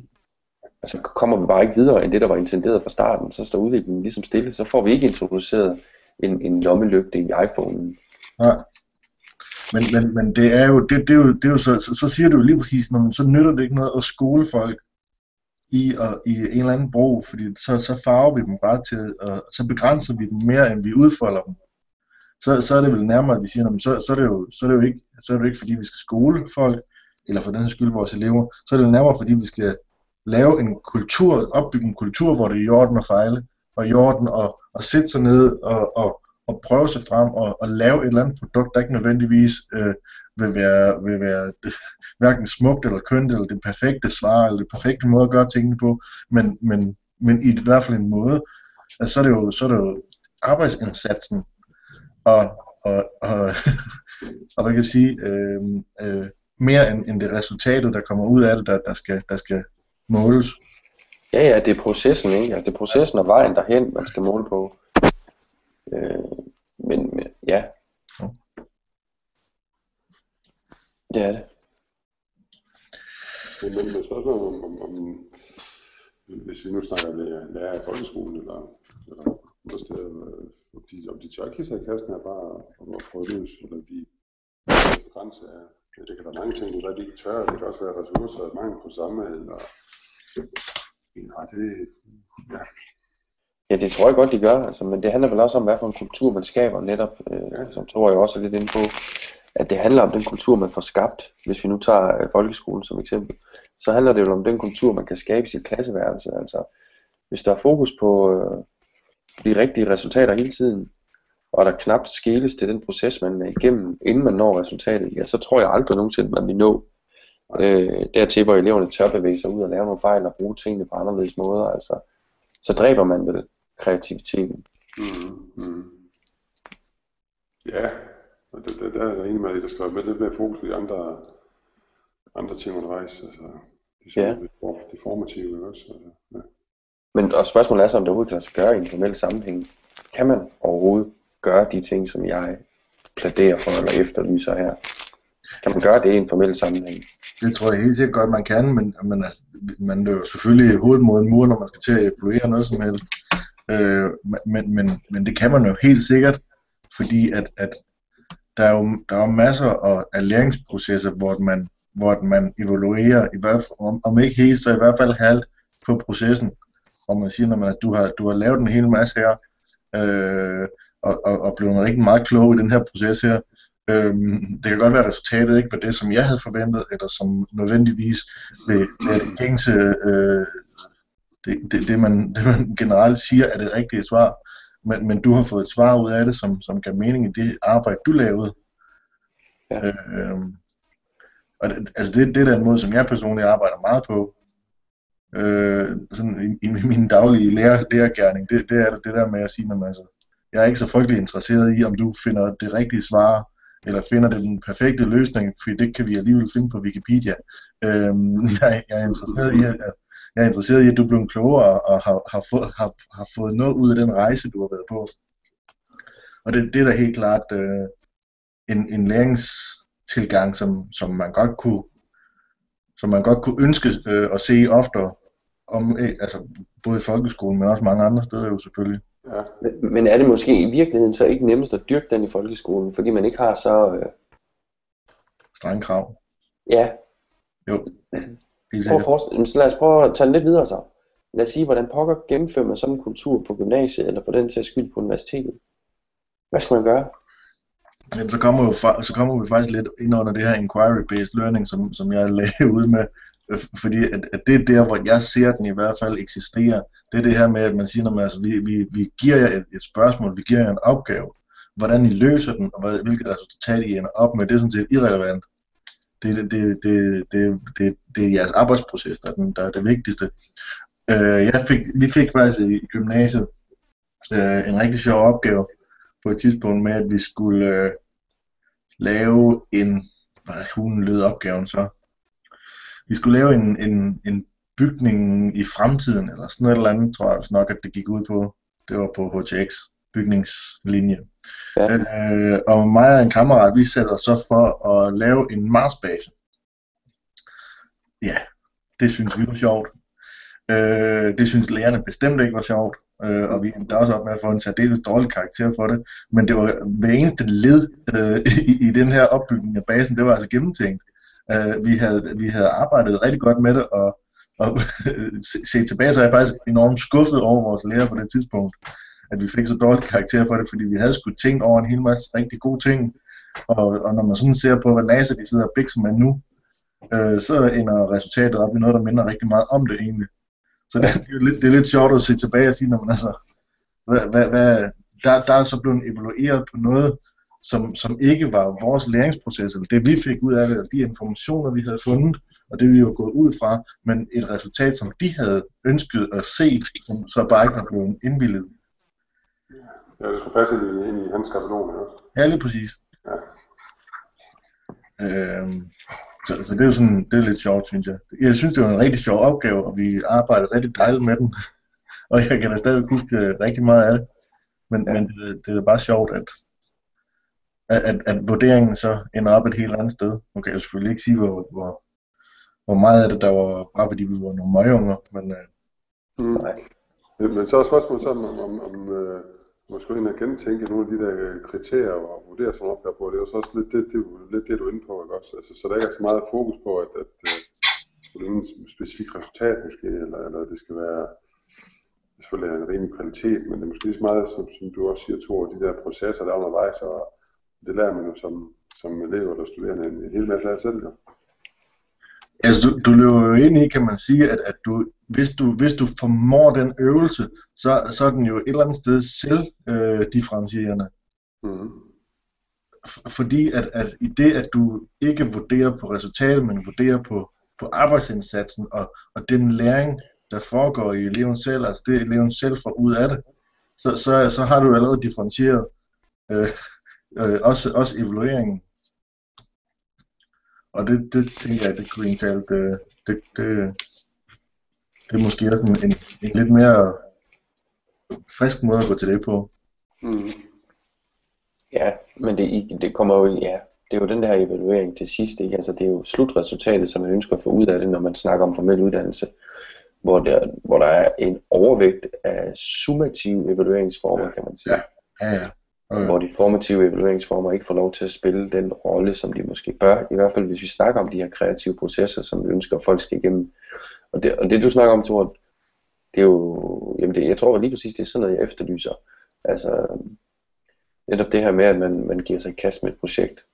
Altså kommer vi bare ikke videre end det, der var intenderet fra starten, så står udviklingen ligesom stille, så får vi ikke introduceret en, en lommelygte i iPhone'en. Nej. Men, men, men det er jo, det, det er jo, det er jo så, så, så siger du jo lige præcis, når man, så nytter det ikke noget at skole folk i, og, i en eller anden brug, fordi så, så farver vi dem bare til, og så begrænser vi dem mere, end vi udfolder dem. Så, så er det vel nærmere, at vi siger, så, så, er det jo, så, er det jo ikke, så er det jo ikke, fordi vi skal skole folk, eller for den skyld vores elever, så er det jo nærmere, fordi vi skal lave en kultur, opbygge en kultur, hvor det er i orden at fejle, og jorden og, at, sætte sig ned og, og, og prøve sig frem og, og lave et eller andet produkt, der ikke nødvendigvis øh, vil være, vil være [LAUGHS] hverken smukt eller kønt, eller det perfekte svar, eller det perfekte måde at gøre tingene på, men, men, men i hvert fald en måde. Altså, så er det jo, så er det jo arbejdsindsatsen, og, og, og, [LAUGHS] og hvad kan jeg sige, øh, øh, mere end, end det resultatet, der kommer ud af det, der, der, skal, der skal måles. Ja, ja, det er processen, ikke? Altså det er processen og vejen derhen, man skal måle på. Øh, men, men ja. Det er det. Men, men, men spørgsmålet om, om, om, hvis vi nu snakker lærer, lærer i folkeskolen, eller, eller andre steder, om de, om de tør give sig i kassen er bare at prøve løs, eller de grænse af, ja, det kan være mange ting, der de ikke tør, det kan også være ressourcer, mangel på samme, eller ja, det, ja, Ja, det tror jeg godt, de gør, altså, men det handler vel også om, hvad for en kultur man skaber netop, øh, Ja. som tror jeg også er lidt inde på, at det handler om den kultur, man får skabt. Hvis vi nu tager øh, folkeskolen som eksempel, så handler det jo om den kultur, man kan skabe i sit klasseværelse. Altså, hvis der er fokus på øh, de rigtige resultater hele tiden, og der knap skeles til den proces, man er igennem, inden man når resultatet, ja, så tror jeg aldrig nogensinde, man vil nå øh, dertil, hvor eleverne tør bevæge sig ud og lave nogle fejl og bruge tingene på anderledes måder. Altså, så dræber man vel kreativiteten. Mm, mm. Ja, og det, det, der er jeg enig med, at der skal være med lidt mere fokus på de andre, andre ting undervejs. Altså, det, Ja. det, det formative også. Altså, ja. Men og spørgsmålet er så, om det overhovedet kan lade sig gøre i en formel sammenhæng. Kan man overhovedet gøre de ting, som jeg plæderer for eller efterlyser her? Kan man gøre det i en formel sammenhæng? Det tror jeg helt sikkert godt, man kan, men, men altså, man er jo selvfølgelig hovedet mod en mur, når man skal til at evaluere noget som helst. Øh, men, men, men det kan man jo helt sikkert, fordi at, at der er jo der er jo masser af, af læringsprocesser, hvor man, hvor man evaluerer, i hvert fald, om, om ikke helt, så i hvert fald halvt på processen. Og man siger, når man, at altså, du har, du har lavet en hel masse her, øh, og, og, og blevet rigtig meget klog i den her proces her. Øhm, det kan godt være, at resultatet ikke var det, som jeg havde forventet, eller som nødvendigvis vil være det gængse, øh, det, det, det, man, [LAUGHS] det man generelt siger er det rigtige svar. Men, men du har fået et svar ud af det, som, som gav mening i det arbejde, du lavede. Ja. Øhm, og det, altså det, det er den måde, som jeg personligt arbejder meget på. Øh, sådan i, i min daglige lærer, lærergærning, det, det er det, der med at sige, at altså, jeg er ikke så frygtelig interesseret i, om du finder det rigtige svar, eller finder det den perfekte løsning, for det kan vi alligevel finde på Wikipedia. Øhm, jeg, jeg, er interesseret i, at, jeg er interesseret i, at du bliver klogere og har, har, fået, har, har fået noget ud af den rejse, du har været på. Og det, det er da helt klart øh, en, en læringstilgang, som, som man godt kunne som man godt kunne ønske øh, at se oftere, om, øh, altså både i folkeskolen, men også mange andre steder jo selvfølgelig. Ja, Men, men er det måske i virkeligheden så ikke nemmest at dyrke den i folkeskolen, fordi man ikke har så... Øh, Strenge krav. ja, Jo, prøv at men så lad os prøve at tage den lidt videre så. Lad os sige, hvordan pokker gennemfører man sådan en kultur på gymnasiet, eller på den til skyld på universitetet? Hvad skal man gøre? Jamen, så kommer, jo fa- så kommer vi faktisk lidt ind under det her inquiry-based learning, som, som jeg [LAUGHS] lagde ud med, fordi at, at det er der, hvor jeg ser den i hvert fald eksisterer. Det er det her med, at man siger, at man, altså, vi, vi, vi giver jer et, et spørgsmål, vi giver jer en opgave. Hvordan I løser den, og hvad, hvilket resultat I ender op med, det er sådan set irrelevant. Det, det, det, det, det, det, det er jeres arbejdsproces, der er, den, der er det vigtigste. Øh, jeg fik, vi fik faktisk i gymnasiet øh, en rigtig sjov opgave på et tidspunkt med, at vi skulle øh, lave en, hvad hun lød opgaven så? Vi skulle lave en, en, en bygning i fremtiden, eller sådan noget eller andet, tror jeg nok, at det gik ud på. Det var på HTX, bygningslinje. Ja. Øh, og mig og en kammerat, vi sætter så for at lave en Marsbase. Ja, det synes vi var sjovt. Øh, det synes lærerne bestemt ikke var sjovt, øh, og vi endte også op med at få en særdeles dårlig karakter for det. Men det var hver eneste led øh, [LAUGHS] i, i den her opbygning af basen, det var altså gennemtænkt. Øh, vi, havde, vi havde arbejdet rigtig godt med det, og, og [LAUGHS] se tilbage, så er jeg faktisk enormt skuffet over vores lærer på det tidspunkt, at vi fik så dårlig karakter for det, fordi vi havde sgu tænkt over en hel masse rigtig gode ting, og, og når man sådan ser på, hvad NASA de sidder og bikser med nu, øh, så ender resultatet op i noget, der minder rigtig meget om det egentlig. Så det, det, er, lidt, det er lidt sjovt at se tilbage og sige, når man altså, hvad, hvad, hvad, der, der er så blevet evalueret på noget, som, som ikke var vores læringsproces, eller det vi fik ud af det, eller de informationer, vi havde fundet, og det vi var gået ud fra, men et resultat, som de havde ønsket at se, som så bare ikke var blevet indvildet. Ja, det skulle passe ind i, ind i hans ikke også? Ja, lige præcis. Ja. Øhm, så, så det er jo sådan, det er lidt sjovt, synes jeg. Jeg synes, det var en rigtig sjov opgave, og vi arbejdede rigtig dejligt med den. [LAUGHS] og jeg kan da stadig huske øh, rigtig meget af det. Men, ja. men det, det er bare sjovt, at, at, at, at vurderingen så ender op et helt andet sted. Nu kan jeg selvfølgelig ikke sige, hvor, hvor, hvor meget af det, der var bare fordi vi var nogle møgunger, men øh, Mm. Men, men så er spørgsmålet så, om, om, om, om øh, man skulle ind og gentænke nogle af de der øh, kriterier og vurdere sådan opgave på. Det er jo så også lidt det, det, lidt det du er inde på, ikke også? Altså, så der ikke er så meget fokus på, at, at øh, det er en specifik resultat måske, eller, eller det skal være selvfølgelig en rimelig kvalitet, men det er måske lige så meget, som, som du også siger, to de der processer, der er undervejs, og det lærer man jo som, som elev eller studerende en, en hel masse af selv. Jo. Altså, du, du løber jo ind i, kan man sige, at, at du, hvis, du, hvis du formår den øvelse, så, så er den jo et eller andet sted selvdifferentierende. Mm. F- fordi at, at i det, at du ikke vurderer på resultatet, men vurderer på, på arbejdsindsatsen og, og den læring, der foregår i eleven selv, altså det eleven selv får ud af det, så, så, så har du allerede differentieret øh, øh, også, også evalueringen. Og det, det tænker jeg, det kunne egentlig talt, øh, det, det, det er måske også en, en, en lidt mere frisk måde at gå til det på. Mm. Ja, men det, det kommer jo, ja, det er jo den der evaluering til sidst, ikke? Altså det er jo slutresultatet, som man ønsker at få ud af det, når man snakker om formel uddannelse, hvor der, hvor der er en overvægt af summative evalueringsformer, Ja, kan man sige. Ja, ja. Okay. Hvor de formative evalueringsformer ikke får lov til at spille den rolle, som de måske bør, i hvert fald hvis vi snakker om de her kreative processer, som vi ønsker, at folk skal igennem. Og det, og det du snakker om, Thor, det er jo, jamen det, jeg tror lige præcis, det er sådan noget, jeg efterlyser. Altså, netop det her med, at man, man giver sig i kast med et projekt,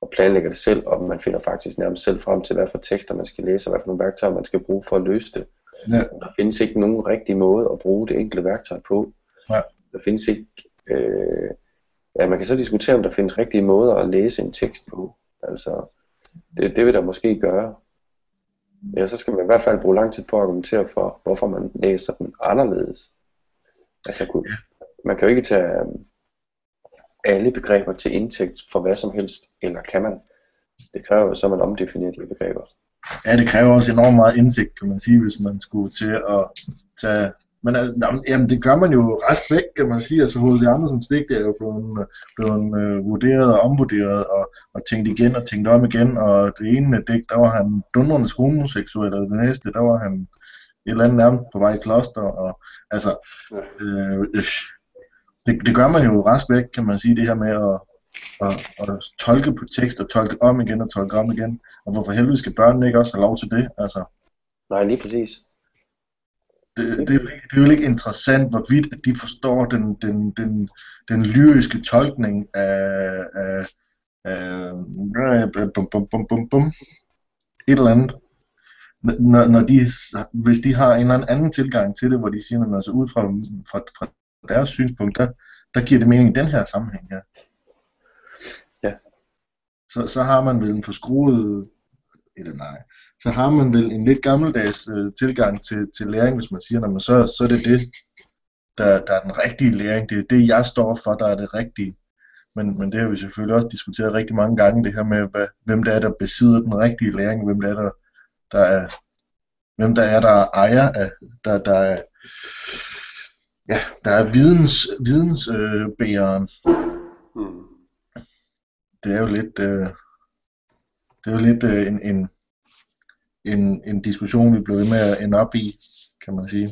og planlægger det selv, og man finder faktisk nærmest selv frem til, hvad for tekster man skal læse, og hvad for nogle værktøjer man skal bruge for at løse det. Ja. Der findes ikke nogen rigtig måde at bruge det enkelte værktøj på. Nej. Der findes ikke, øh, ja man kan så diskutere, om der findes rigtige måder at læse en tekst på. Altså, det, det vil der måske gøre. Ja, så skal man i hvert fald bruge lang tid på at argumentere for, hvorfor man læser den anderledes. Altså, kunne- man kan jo ikke tage øhm, alle begreber til indtægt for hvad som helst, eller kan man? Det kræver jo så, at man omdefinerer de begreber. Ja, det kræver også enormt meget indsigt, kan man sige, hvis man skulle til at tage... Men altså, jamen, det gør man jo ret væk, kan man sige. Altså, H.C. Andersens digt er jo blevet, blevet øh, vurderet og omvurderet og, og tænkt igen og tænkt om igen. Og det ene digt, der var han dundrende homoseksuel, og det næste, der var han et eller andet nærmest på vej i kloster. Og, altså, øh, øh, det, det gør man jo ret væk, kan man sige, det her med at, at, at tolke på tekst og tolke om igen og tolke om igen. Og hvorfor helvede skal børnene ikke også have lov til det? Altså, Nej, lige præcis. Det, det, er jo ikke, det er jo ikke interessant, hvorvidt at de forstår den, den, den, den lyriske tolkning af, af, af bum, bum, bum, bum, bum, et eller andet. Når, når de, hvis de har en eller anden tilgang til det, hvor de siger, at altså ud fra, fra, fra deres synspunkt, der, der giver det mening i den her sammenhæng her. Ja. Så, så har man vel en forskruet, eller nej, så har man vel en lidt gammeldags øh, tilgang til, til læring, hvis man siger, man, så, så er det det, der, der er den rigtige læring. Det er det, jeg står for, der er det rigtige. Men, men det har vi selvfølgelig også diskuteret rigtig mange gange, det her med, hvad, hvem der er, der besidder den rigtige læring, hvem der er, der, der er, hvem der er, der er ejer af, der, der er, ja, der er videns, vidensbæreren. Øh, Mm det er jo lidt, øh, det er jo lidt øh, en, en, en, en diskussion, vi blev ved med at ende op i, kan man sige.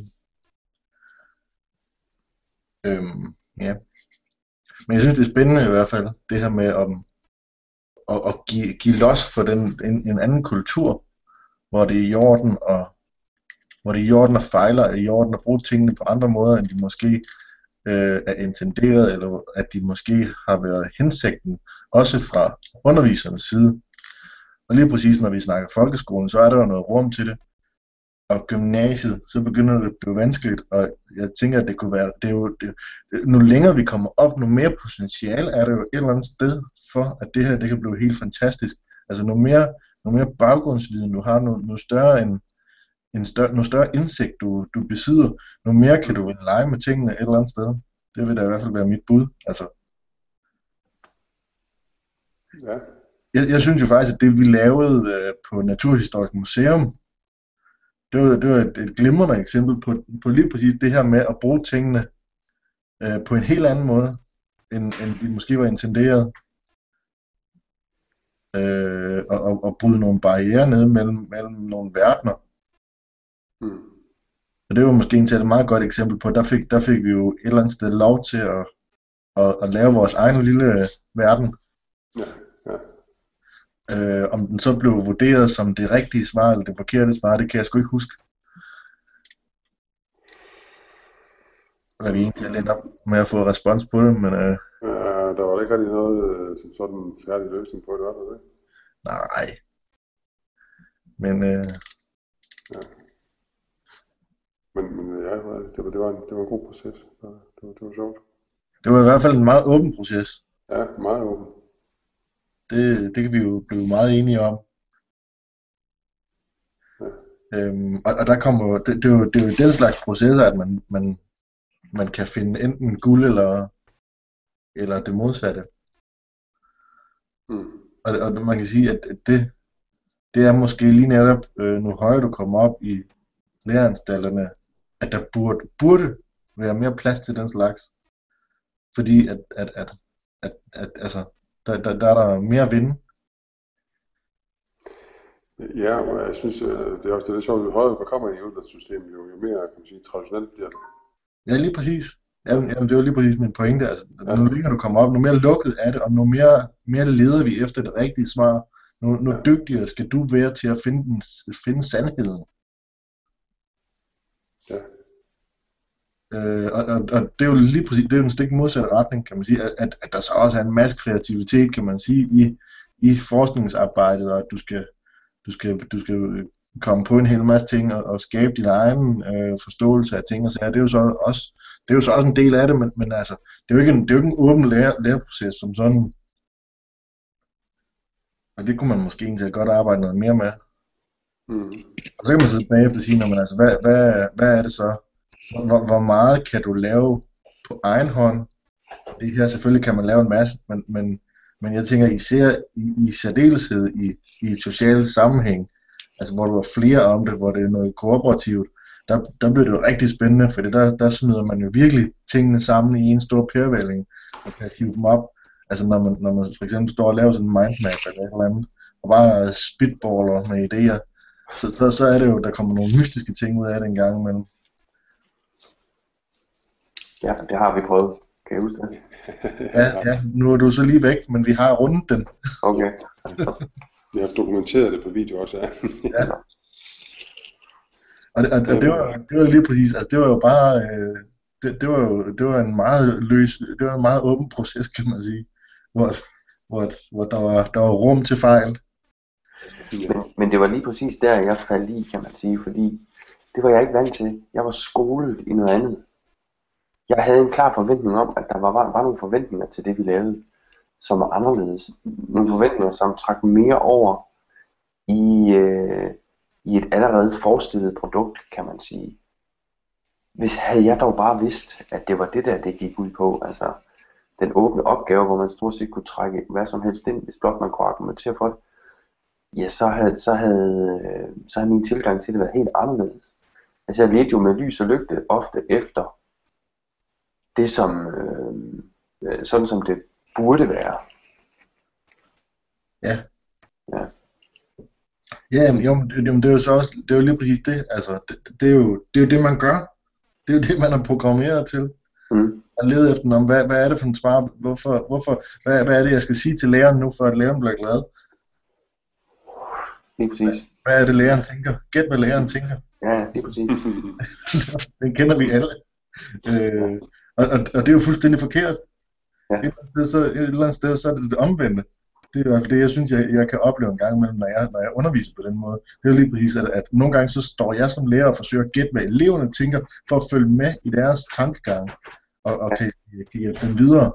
Øhm, ja. Men jeg synes, det er spændende i hvert fald, det her med om, at, at give, give los for den, en, en anden kultur, hvor det er i orden og hvor det er i orden at fejle, og i orden at bruge tingene på andre måder, end de måske øh, er intenderet, eller at de måske har været hensigten, også fra undervisernes side. Og lige præcis når vi snakker folkeskolen, så er der jo noget rum til det. Og gymnasiet, så begynder det at blive vanskeligt, og jeg tænker, at det kunne være, det er jo, det, nu længere vi kommer op, nu mere potentiale er der jo et eller andet sted for, at det her, det kan blive helt fantastisk. Altså nu mere, nu mere baggrundsviden du har, nu, nu større en, en større, nu større indsigt du, du besidder, nu mere kan du lege med tingene et eller andet sted. Det vil da i hvert fald være mit bud. Altså, Ja, jeg, jeg synes jo faktisk, at det vi lavede øh, på Naturhistorisk Museum, det var, det var et, et glimrende eksempel på, på lige præcis det her med at bruge tingene øh, på en helt anden måde, end, end de måske var intenderet. Øh, og, og, og bryde nogle barriere ned mellem, mellem nogle verdener. mm. Og det var måske en til et meget godt eksempel på, der fik, der fik vi jo et eller andet sted lov til at, at, at lave vores egen lille verden. ja, ja. Øh, om den så blev vurderet som det rigtige svar eller det forkerte svar, det kan jeg sgu ikke huske. Hvad vi egentlig endte op med at få respons på det, men øh, Uh, der var ikke rigtig noget øh, som sådan færdig løsning på det, var der det? nej. Men øh, Men, men ja, det var, det, var en, det var en god proces. Det var, det var, det var sjovt. det var i hvert fald en meget åben proces. Ja, meget åben. Det, det kan vi jo blive meget enige om. Øhm, og, og der kommer det, det, er jo, det er jo den slags processer, at man, man, man kan finde enten guld eller, eller det modsatte. Mm. Og, og man kan sige, at det, det er måske lige netop, øh, nu højere du kommer op i læreanstalterne, at der burde, burde være mere plads til den slags. Fordi at, at, at, at, at altså, der, der, der er der mere vind. Ja, og jeg synes, øh, det er også det, der er sjovt, jo højere man kommer i uddannelsessystemet, jo, jo mere kan man sige, traditionelt bliver det. Ja, lige præcis. Jamen, jamen, det var lige præcis min pointe. Altså, Ja. Nu længere du kommer op, nu mere lukket er det, og nu mere, mere leder vi efter det rigtige svar. Nu, nu Ja. dygtigere skal du være til at finde, den, finde sandheden. Ja. Øh, og, og, og det er jo lige præcis, det er jo den stik modsatte retning, kan man sige, at, at, der så også er en masse kreativitet, kan man sige, i, i forskningsarbejdet, og at du skal, du skal, du skal komme på en hel masse ting og, og skabe din egen øh, forståelse af ting og sager. Det er jo så også, det er jo så også en del af det, men, men altså, det er jo ikke en, det er jo ikke en åben lære, læreproces som sådan. Og det kunne man måske egentlig godt arbejde noget mere med. Mm. Og så kan man så bagefter sige, når man, altså, hvad, hvad, hvad er det så? Hvor, hvor meget kan du lave på egen hånd? Det her selvfølgelig kan man lave en masse, men, men, men jeg tænker især i, i særdeleshed i, i et socialt sammenhæng, altså hvor du har flere om det, hvor det er noget kooperativt, der, der bliver det jo rigtig spændende, for der, der smider man jo virkelig tingene sammen i en stor pærevælling, og kan hive dem op. Altså når man, når man for eksempel står og laver sådan en mindmap eller et eller andet, og bare spitballer med idéer, så, så, så er det jo, der kommer nogle mystiske ting ud af det en gang imellem. Ja, det har vi prøvet. Kan jeg huske det? Ja, ja, nu er du så lige væk, men vi har rundet den. Okay. [LAUGHS] Vi har dokumenteret det på video også, ja. Og, det, og, og det, var, det var lige præcis, altså det var jo bare, øh, det, det, var jo det var en meget løs, det var en meget åben proces, kan man sige, hvor, hvor, hvor der, var, der var rum til fejl. Men, men det var lige præcis der, jeg faldt i, kan man sige, fordi det var jeg ikke vant til. Jeg var skolet i noget andet. Jeg havde en klar forventning om, at der var, var, var nogle forventninger til det, vi lavede, som var anderledes. Nogle forventninger, som trak mere over i, øh, i et allerede forestillet produkt, kan man sige. Hvis havde jeg dog bare vidst, at det var det der, det gik ud på, altså den åbne opgave, hvor man stort set kunne trække hvad som helst ind, hvis blot man kunne argumentere for det, ja, så havde, så havde, øh, så havde min tilgang til det været helt anderledes. Altså jeg ledte jo med lys og lygte ofte efter det, som, øh, øh sådan som det burde være. Ja. Ja. Ja, men, jo, det, det er jo så også, det er jo lige præcis det, altså, det, det, er jo, det er jo det, man gør. Det er jo det, man er programmeret til. Mm. At lede efter, om, hvad, hvad er det for en svar, hvorfor, hvorfor, hvad, hvad er det, jeg skal sige til læreren nu, for at læreren bliver glad? Lige præcis. Hvad er det, læreren tænker? Gæt, hvad læreren tænker. Ja, lige præcis. [LAUGHS] Den kender vi alle. Øh, og, og, og det er jo fuldstændig forkert. Ja. Et, eller andet sted, så, et eller andet sted, så er det det omvendte. Det er i hvert fald det, jeg synes, jeg, jeg kan opleve en gang imellem, når jeg, når jeg underviser på den måde. Det er lige præcis, at, at nogle gange så står jeg som lærer og forsøger at gætte, hvad eleverne tænker, for at følge med i deres tankegang, og, og kan, kan hjælpe dem videre.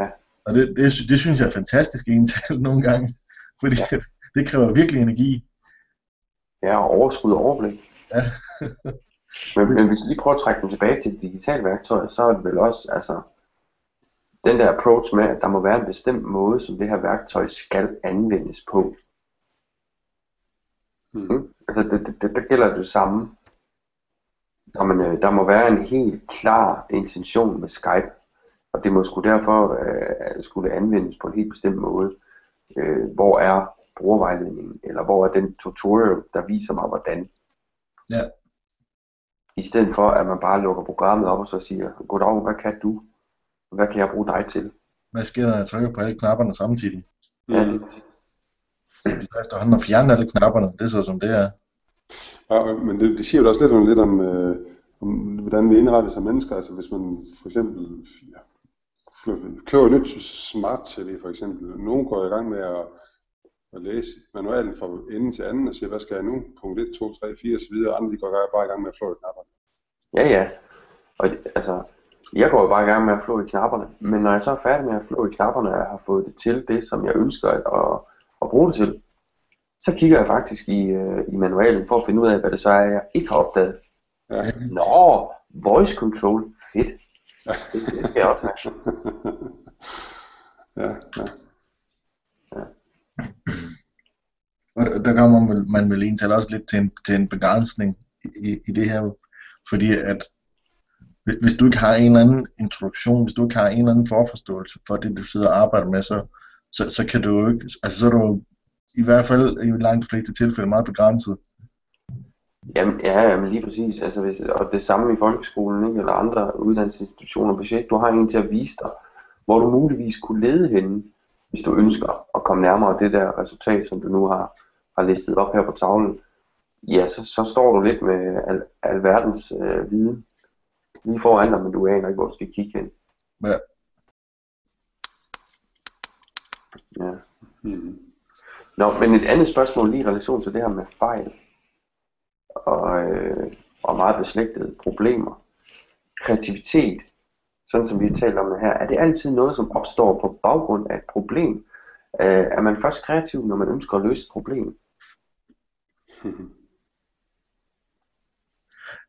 Ja. Og det, det, det synes jeg er fantastisk ental [LAUGHS] nogle gange, fordi ja. det kræver virkelig energi. Ja, og overskud og overblik. Ja. [LAUGHS] men, men hvis vi lige prøver at trække den tilbage til digitale værktøjer, så er det vel også, altså, den der approach med, at der må være en bestemt måde, som det her værktøj skal anvendes på. Mm. Mm. Altså, det, det, det, der gælder det samme. Der, man, øh, der må være en helt klar intention med Skype, og det må skulle derfor øh, skulle anvendes på en helt bestemt måde. Øh, hvor er brugervejledningen, eller hvor er den tutorial, der viser mig hvordan. Ja. I stedet for, at man bare lukker programmet op og så siger, goddag, hvad kan du? Hvad kan jeg bruge dig til? Hvad sker der, når jeg trykker på alle knapperne samtidig? Ja, lige præcis. Så efterhånden at fjerne alle knapperne, det er så som det er. Ja, men det, det siger jo også lidt om, lidt om, øh, om, hvordan vi indretter som mennesker. Altså hvis man for eksempel ja, køber et nyt smart TV for eksempel. Nogen går i gang med at, at læse manualen fra ende til anden og siger, hvad skal jeg nu? Punkt 1, 2, 3, 4 osv. Andre de går bare i gang med at flå i knapperne. Ja, ja. Og altså, jeg går bare i gang med at flå i knapperne. Men når jeg så er færdig med at flå i knapperne, og jeg har fået det til det, som jeg ønsker at, at, at bruge det til, så kigger jeg faktisk i, øh, i manualen for at finde ud af, hvad det så er, jeg ikke har opdaget. Ja. Nå, voice control, fedt. Det, det skal jeg også have. [LAUGHS] ja, ja. Og der- der kommer man vel, en vel også lidt til en, til en begrænsning i, i det her, fordi at hvis- du ikke har en eller anden introduktion, hvis du ikke har en eller anden forforståelse for det, du sidder og arbejder med, så, så, så kan du jo ikke, altså så er du i hvert fald i langt fleste tilfælde meget begrænset. Jamen, ja, jamen lige præcis. Altså, hvis, og det samme i folkeskolen, ikke? eller andre uddannelsesinstitutioner. Hvis ikke du har en til at vise dig, hvor du muligvis kunne lede henne, hvis du ønsker at komme nærmere det der resultat, som du nu har, har listet op her på tavlen, ja, så, så står du lidt med al, alverdens øh, viden lige foran dig, men du aner ikke, hvor du skal kigge hen. Ja. Ja. Mm. Nå, men et andet spørgsmål lige i relation til det her med fejl og, øh, og meget beslægtede problemer. Kreativitet, sådan som vi har talt om det her, er det altid noget, som opstår på baggrund af et problem? Øh, er man først kreativ, når man ønsker at løse et problem?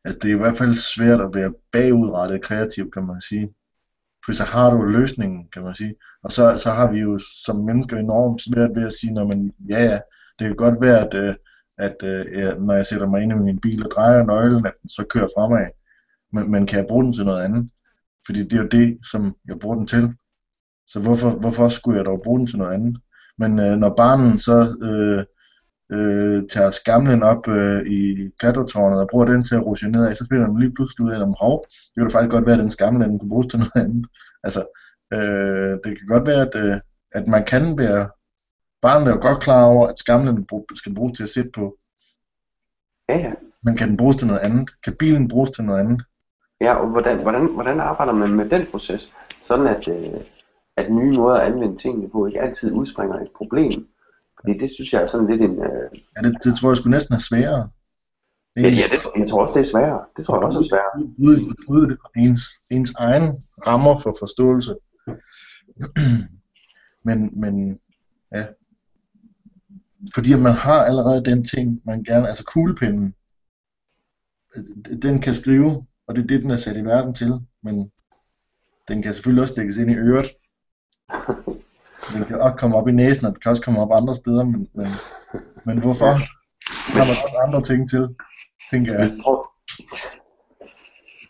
Altså, det er i hvert fald svært at være bagudrettet kreativ, kan man sige. For så har du løsningen, kan man sige. Og så, så har vi jo som mennesker enormt svært ved at sige, når man, ja, ja, det kan godt være, at, øh, at øh, når jeg sætter mig ind i min bil og drejer nøglen, at den så kører fremad. Men, men kan jeg bruge den til noget andet? Fordi det er jo det, som jeg bruger den til. Så hvorfor, hvorfor skulle jeg dog bruge den til noget andet? Men øh, når barnen så øh, øh, tager skamlen op øh, i klatretårnet og bruger den til at rushe nedad, så finder man lige pludselig ud af, at hov, det kunne faktisk godt være, at den skamlen den kunne bruges til noget andet. Altså, øh, det kan godt være, at, øh, at man kan være, barnet er jo godt klar over, at skamlen skal bruges til at sætte på. Ja, ja. Men kan den bruges til noget andet? Kan bilen bruges til noget andet? Ja, og hvordan, hvordan, hvordan arbejder man med den proces? Sådan at, øh, at nye måder at anvende tingene på ikke altid udspringer et problem. Fordi det synes jeg er sådan lidt en... Øh, Ja, det, det tror jeg skulle næsten er sværere. ja, ja, det, jeg tror også, det er sværere. Det tror jeg også er sværere. Ude, ude ens, ens egen rammer for forståelse. [CLEARS THROAT] men, men ja. Fordi man har allerede den ting, man gerne, altså kuglepinden, den kan skrive, og det er det, den er sat i verden til, men den kan selvfølgelig også dækkes ind i øret. Den kan også komme op i næsen, og den kan også komme op andre steder, men, men, men hvorfor? Der har man også andre ting til, tænker jeg.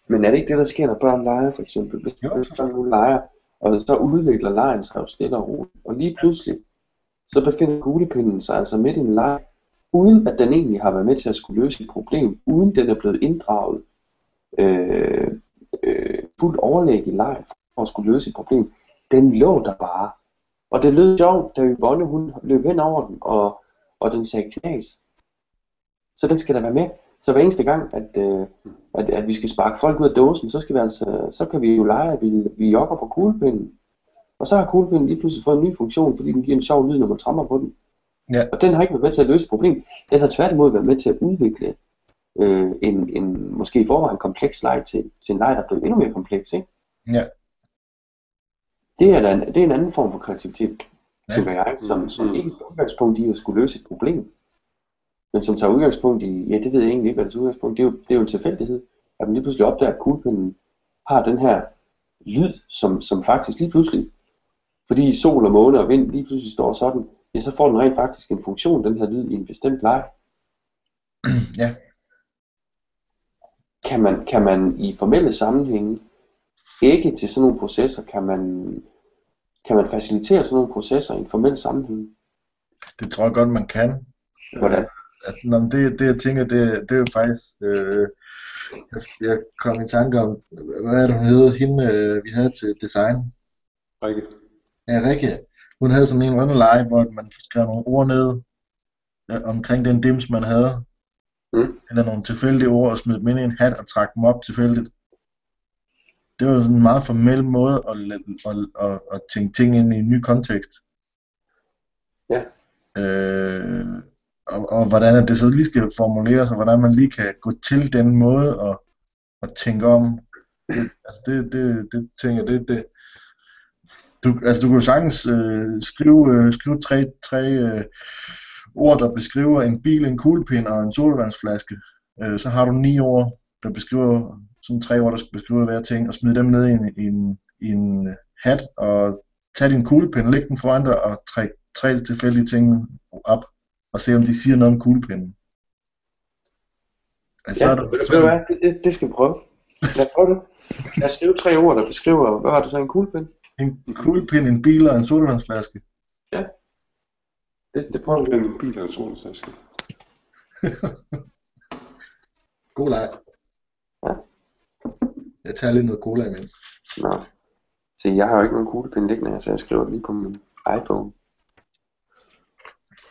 Men er det ikke det, der sker, når børn leger, for eksempel? Hvis Jo. børn nu leger, og så udvikler lejen sig jo stille og roligt, og lige pludselig, så befinder kuglepinden sig altså midt i en leg, uden at den egentlig har været med til at skulle løse et problem, uden den er blevet inddraget øh, øh, fuldt overlæg i leg for at skulle løse et problem. Den lå der bare. Og det lød sjovt, da Yvonne hun løb hen over den, og, og den sagde knas. Så den skal da være med. Så hver eneste gang, at, øh, at, at vi skal sparke folk ud af dåsen, så, skal vi altså, så kan vi jo lege, at vi, vi jogger på kuglepinden. Og så har kuglepinden lige pludselig fået en ny funktion, fordi den giver en sjov lyd, når man tramper på den. Ja. Og den har ikke været med til at løse problemet. Den har tværtimod været med til at udvikle øh, en, en måske i forvejen kompleks leg til, til en leg, der er blevet endnu mere kompleks. Ikke? Ja. Det, er da en, det er en anden form for kreativitet, Ja. tænker jeg, som, som Mm. ikke tager udgangspunkt i at skulle løse et problem, men som tager udgangspunkt i, ja det ved jeg egentlig ikke, hvad det tager udgangspunkt, det er jo, det er jo en tilfældighed, at man lige pludselig opdager, at kuglepinden har den her lyd, som, som faktisk lige pludselig, fordi sol og måne og vind lige pludselig står sådan, ja så får den rent faktisk en funktion, den her lyd, i en bestemt leg. Ja. Kan man, kan man i formelle sammenhænge ikke til sådan nogle processer, kan man, kan man facilitere sådan nogle processer i en formel sammenhæng? Det tror jeg godt, man kan. Hvordan? Altså, nå, men det, det jeg tænker, det, det er jo faktisk, øh, jeg, kom i tanke om, hvad er det hun hedder, hende øh, vi havde til design. Rikke. Ja, Rikke. Hun havde sådan en underleje, hvor man skrev nogle ord ned ja, omkring den dims, man havde. Mm. Eller nogle tilfældige ord, og smed dem ind i en hat og trak dem op tilfældigt. Det var sådan en meget formel måde at, at, at, at, at tænke ting ind i en ny kontekst. Ja. Øh, og, og hvordan at det så lige skal formuleres, og hvordan man lige kan gå til den måde og, og tænke om. Det, altså det, det, det tænker jeg, det, det, du, altså du kan jo sagtens øh, skrive, øh, skrive tre, tre øh, ord, der beskriver en bil, en kuglepind og en solvandsflaske. Øh, så har du ni ord, der beskriver, sådan tre ord, der beskriver hver ting, og smid dem ned i en, i en, i en hat, og tag din kuglepind, læg den foran dig, og træk tre tilfældige ting op, og se om de siger noget om kuglepinden. Altså, Ja, så er der, så hvad, det, det, det skal vi prøve. Lad os prøve det. Lad os skrive tre ord, der beskriver, hvad har du så, en kuglepind? en kuglepind, en bil og en solvandsflaske. Det, det prøver vi. En bil og en solsaske. [LAUGHS] God leg. Jeg tager lidt noget cola imens. Nå. Se, jeg har jo ikke nogen kuglepind liggende her, så jeg skriver lige på min iPhone.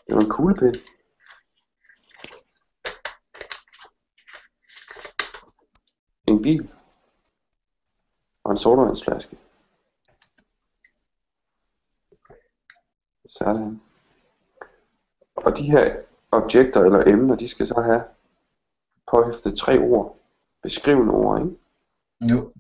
Det var en kuglepind. En bil. Og en sodavandsflaske. Sådan. Og de her objekter eller emner, de skal så have påhæftet tre ord. Beskrivende ord, ikke? Jo.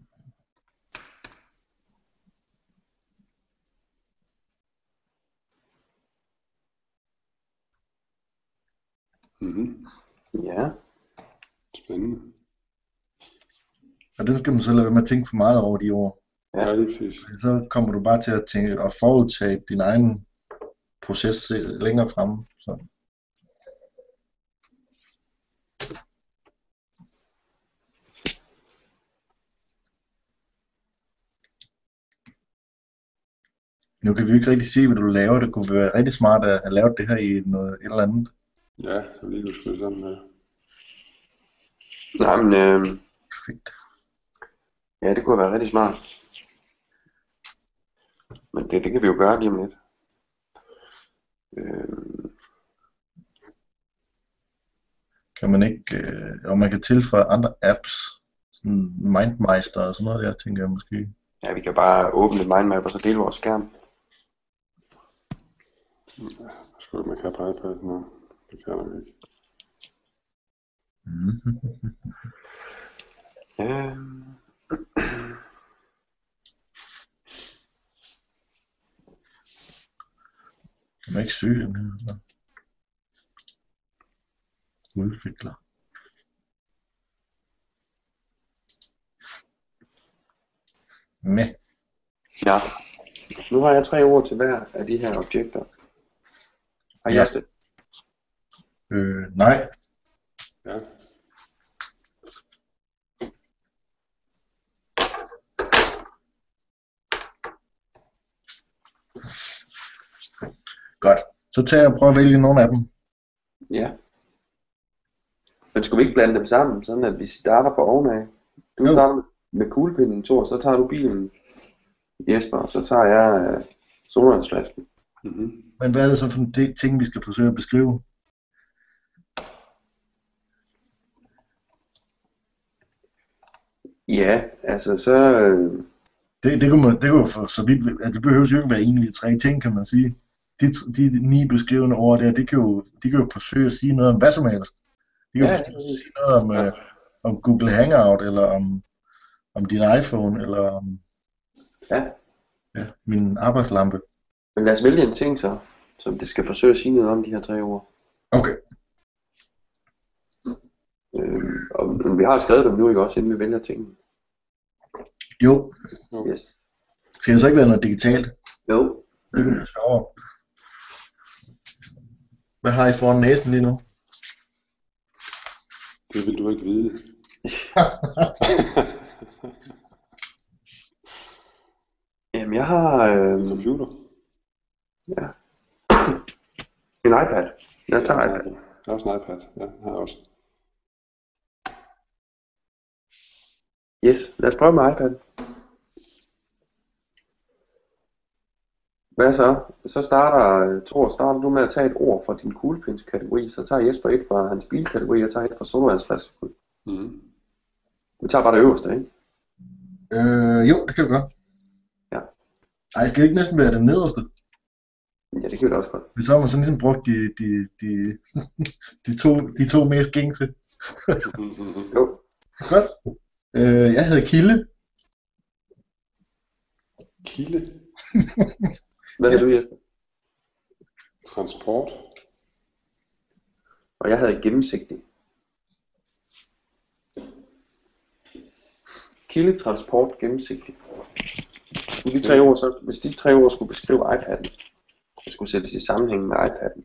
Mm-hmm. Ja. Spændende. Og den skal man så lade være med at tænke for meget over de ord. Ja. Ja, lige præcis. Så kommer du bare til at tænke og forudtage din egen proces længere fremme. Så. Nu kan vi jo ikke rigtig se, hvad du laver. Det kunne være rigtig smart at have lavet det her i noget, et eller andet. Ja, så lige kunne skrive sammen med. Nej, men øh, Fedt. ja, det kunne være rigtig smart. Men det, det kan vi jo gøre lige om lidt. Øh, kan man ikke, øh, og man kan tilføje andre apps, sådan Mindmeister og sådan noget der, tænker jeg måske. Ja, vi kan bare åbne mindmap og så dele vores skærm. Skal man kan på iPad nu? Det kan jeg nok ikke. Øhm, Kan man ikke søge den her? Udvikler. Med. ja. Nu har jeg tre ord til hver af de her objekter. Har I Ja. også det? Øh, nej. Ja. Godt. Så tager jeg og prøver at vælge nogle af dem. Ja. Men skulle vi ikke blande dem sammen, sådan at vi starter fra ovenaf? Du Jo. starter med kuglepinden, Thor, så tager du bilen, Jesper, og så tager jeg øh, sodavandsflasken. Mm-hmm. Men hvad er det så for de ting, vi skal forsøge at beskrive? Ja, altså så... Øh, Det, det, kunne man, det kunne for så vidt, altså det behøver jo ikke være en af de tre ting, kan man sige. De, de ni beskrivende ord der, de kan, jo, de kan jo forsøge at sige noget om hvad som helst. De kan Ja, jo det forsøge at sige noget om, øh, om Google Hangout, eller om, om din iPhone, eller om ja, ja, min arbejdslampe. Men lad os vælge en ting så, som det skal forsøge at sige noget om de her tre ord. Okay. Øh, og vi har skrevet dem nu, ikke også, inden vi vælger tingene. Jo, Yes. skal det så ikke være noget digitalt? Jo. Det kunne være sjovere. Hvad har I foran næsen lige nu? Det vil du ikke vide. [LAUGHS] Jamen, jeg har øh, Computer. Ja. [CLEARS THROAT] en iPad. Jeg tager iPad. Jeg har også en iPad. Ja, jeg har også. Yes, lad os prøve med iPad. Hvad så? Så starter, Thor, starter du med at tage et ord fra din kuglepindskategori, så tager Jesper et fra hans bilkategori, og jeg tager et fra sodavandsflasken. Mm-hmm. Vi tager bare det øverste, ikke? Øh, jo, det kan vi godt. Ja. Ej, skal det ikke næsten være det nederste? Ja, det kan vi da også godt. Hvis så har man sådan ligesom brugt de, de, de, [LAUGHS] de, to, de to mest gængse. Jo. Godt. Øh, jeg hedder Kilde. Kilde. [LAUGHS] Hvad ja. du, Jesper? Transport. Og jeg havde gennemsigtig. Kilde, transport, gennemsigtig. De tre ord, så, hvis de tre ord skulle beskrive iPad'en, skulle sættes i sammenhæng med iPad'en.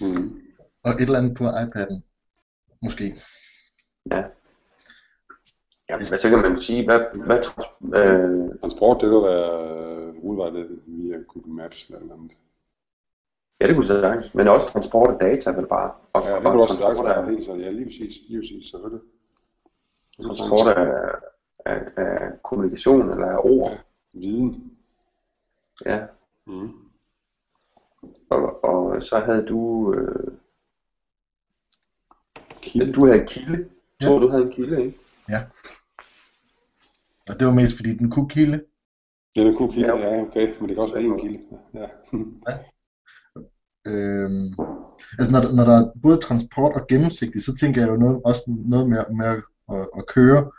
Mm. Og et eller andet på iPad'en. Måske. Ja. Ja, men så kan man sige, hvad, hvad trans- øh, Transport, det kan være øh, udvejlet via Google Maps eller noget andet. ja, det kunne sagtens, men også transport af data vel bare. Og, Ja, det du også transport, sagt. af, Ja, helt så. Ja, lige præcis. Lige præcis, selvfølgelig. transport af, af, af kommunikation eller af ord. Viden. Ja. Mm. Og, og så havde du, øh, Kilde. du havde kilde. Jeg tror, du havde en kilde, ikke? Og det var mest fordi den kunne kilde. Det er en god kilde, Ja. ja, okay. Men det kan også være en kilde. Ja. [LAUGHS] Øhm, altså når, der- når der er både transport og gennemsigtigt, så tænker jeg jo noget, også noget med, med at, at, at køre,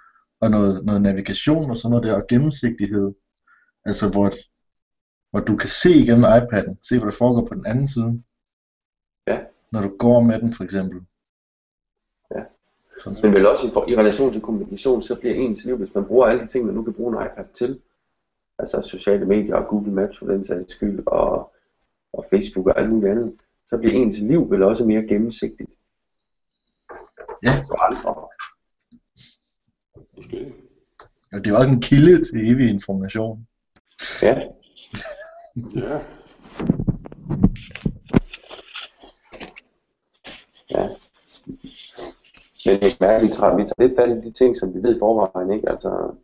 og noget, noget navigation og sådan noget der, og gennemsigtighed. Altså hvor, hvor du kan se igennem iPad'en, se hvad der foregår på den anden side. Ja. Når du går med den for eksempel. Ja. Sådan, Men vel også i, for, i relation til kommunikation, så bliver ens liv, hvis man bruger alle de ting, man nu kan bruge en iPad til, altså sociale medier og Google Maps for den sags skyld, og, og Facebook og alt muligt andet, så bliver ens liv vel også mere gennemsigtigt. Ja. Og det er også en kilde til evig information. Ja, [LAUGHS] Ja. ja. Men det er mærkeligt, vi tager, vi tager lidt fat i de ting, som vi ved i forvejen, ikke? Altså,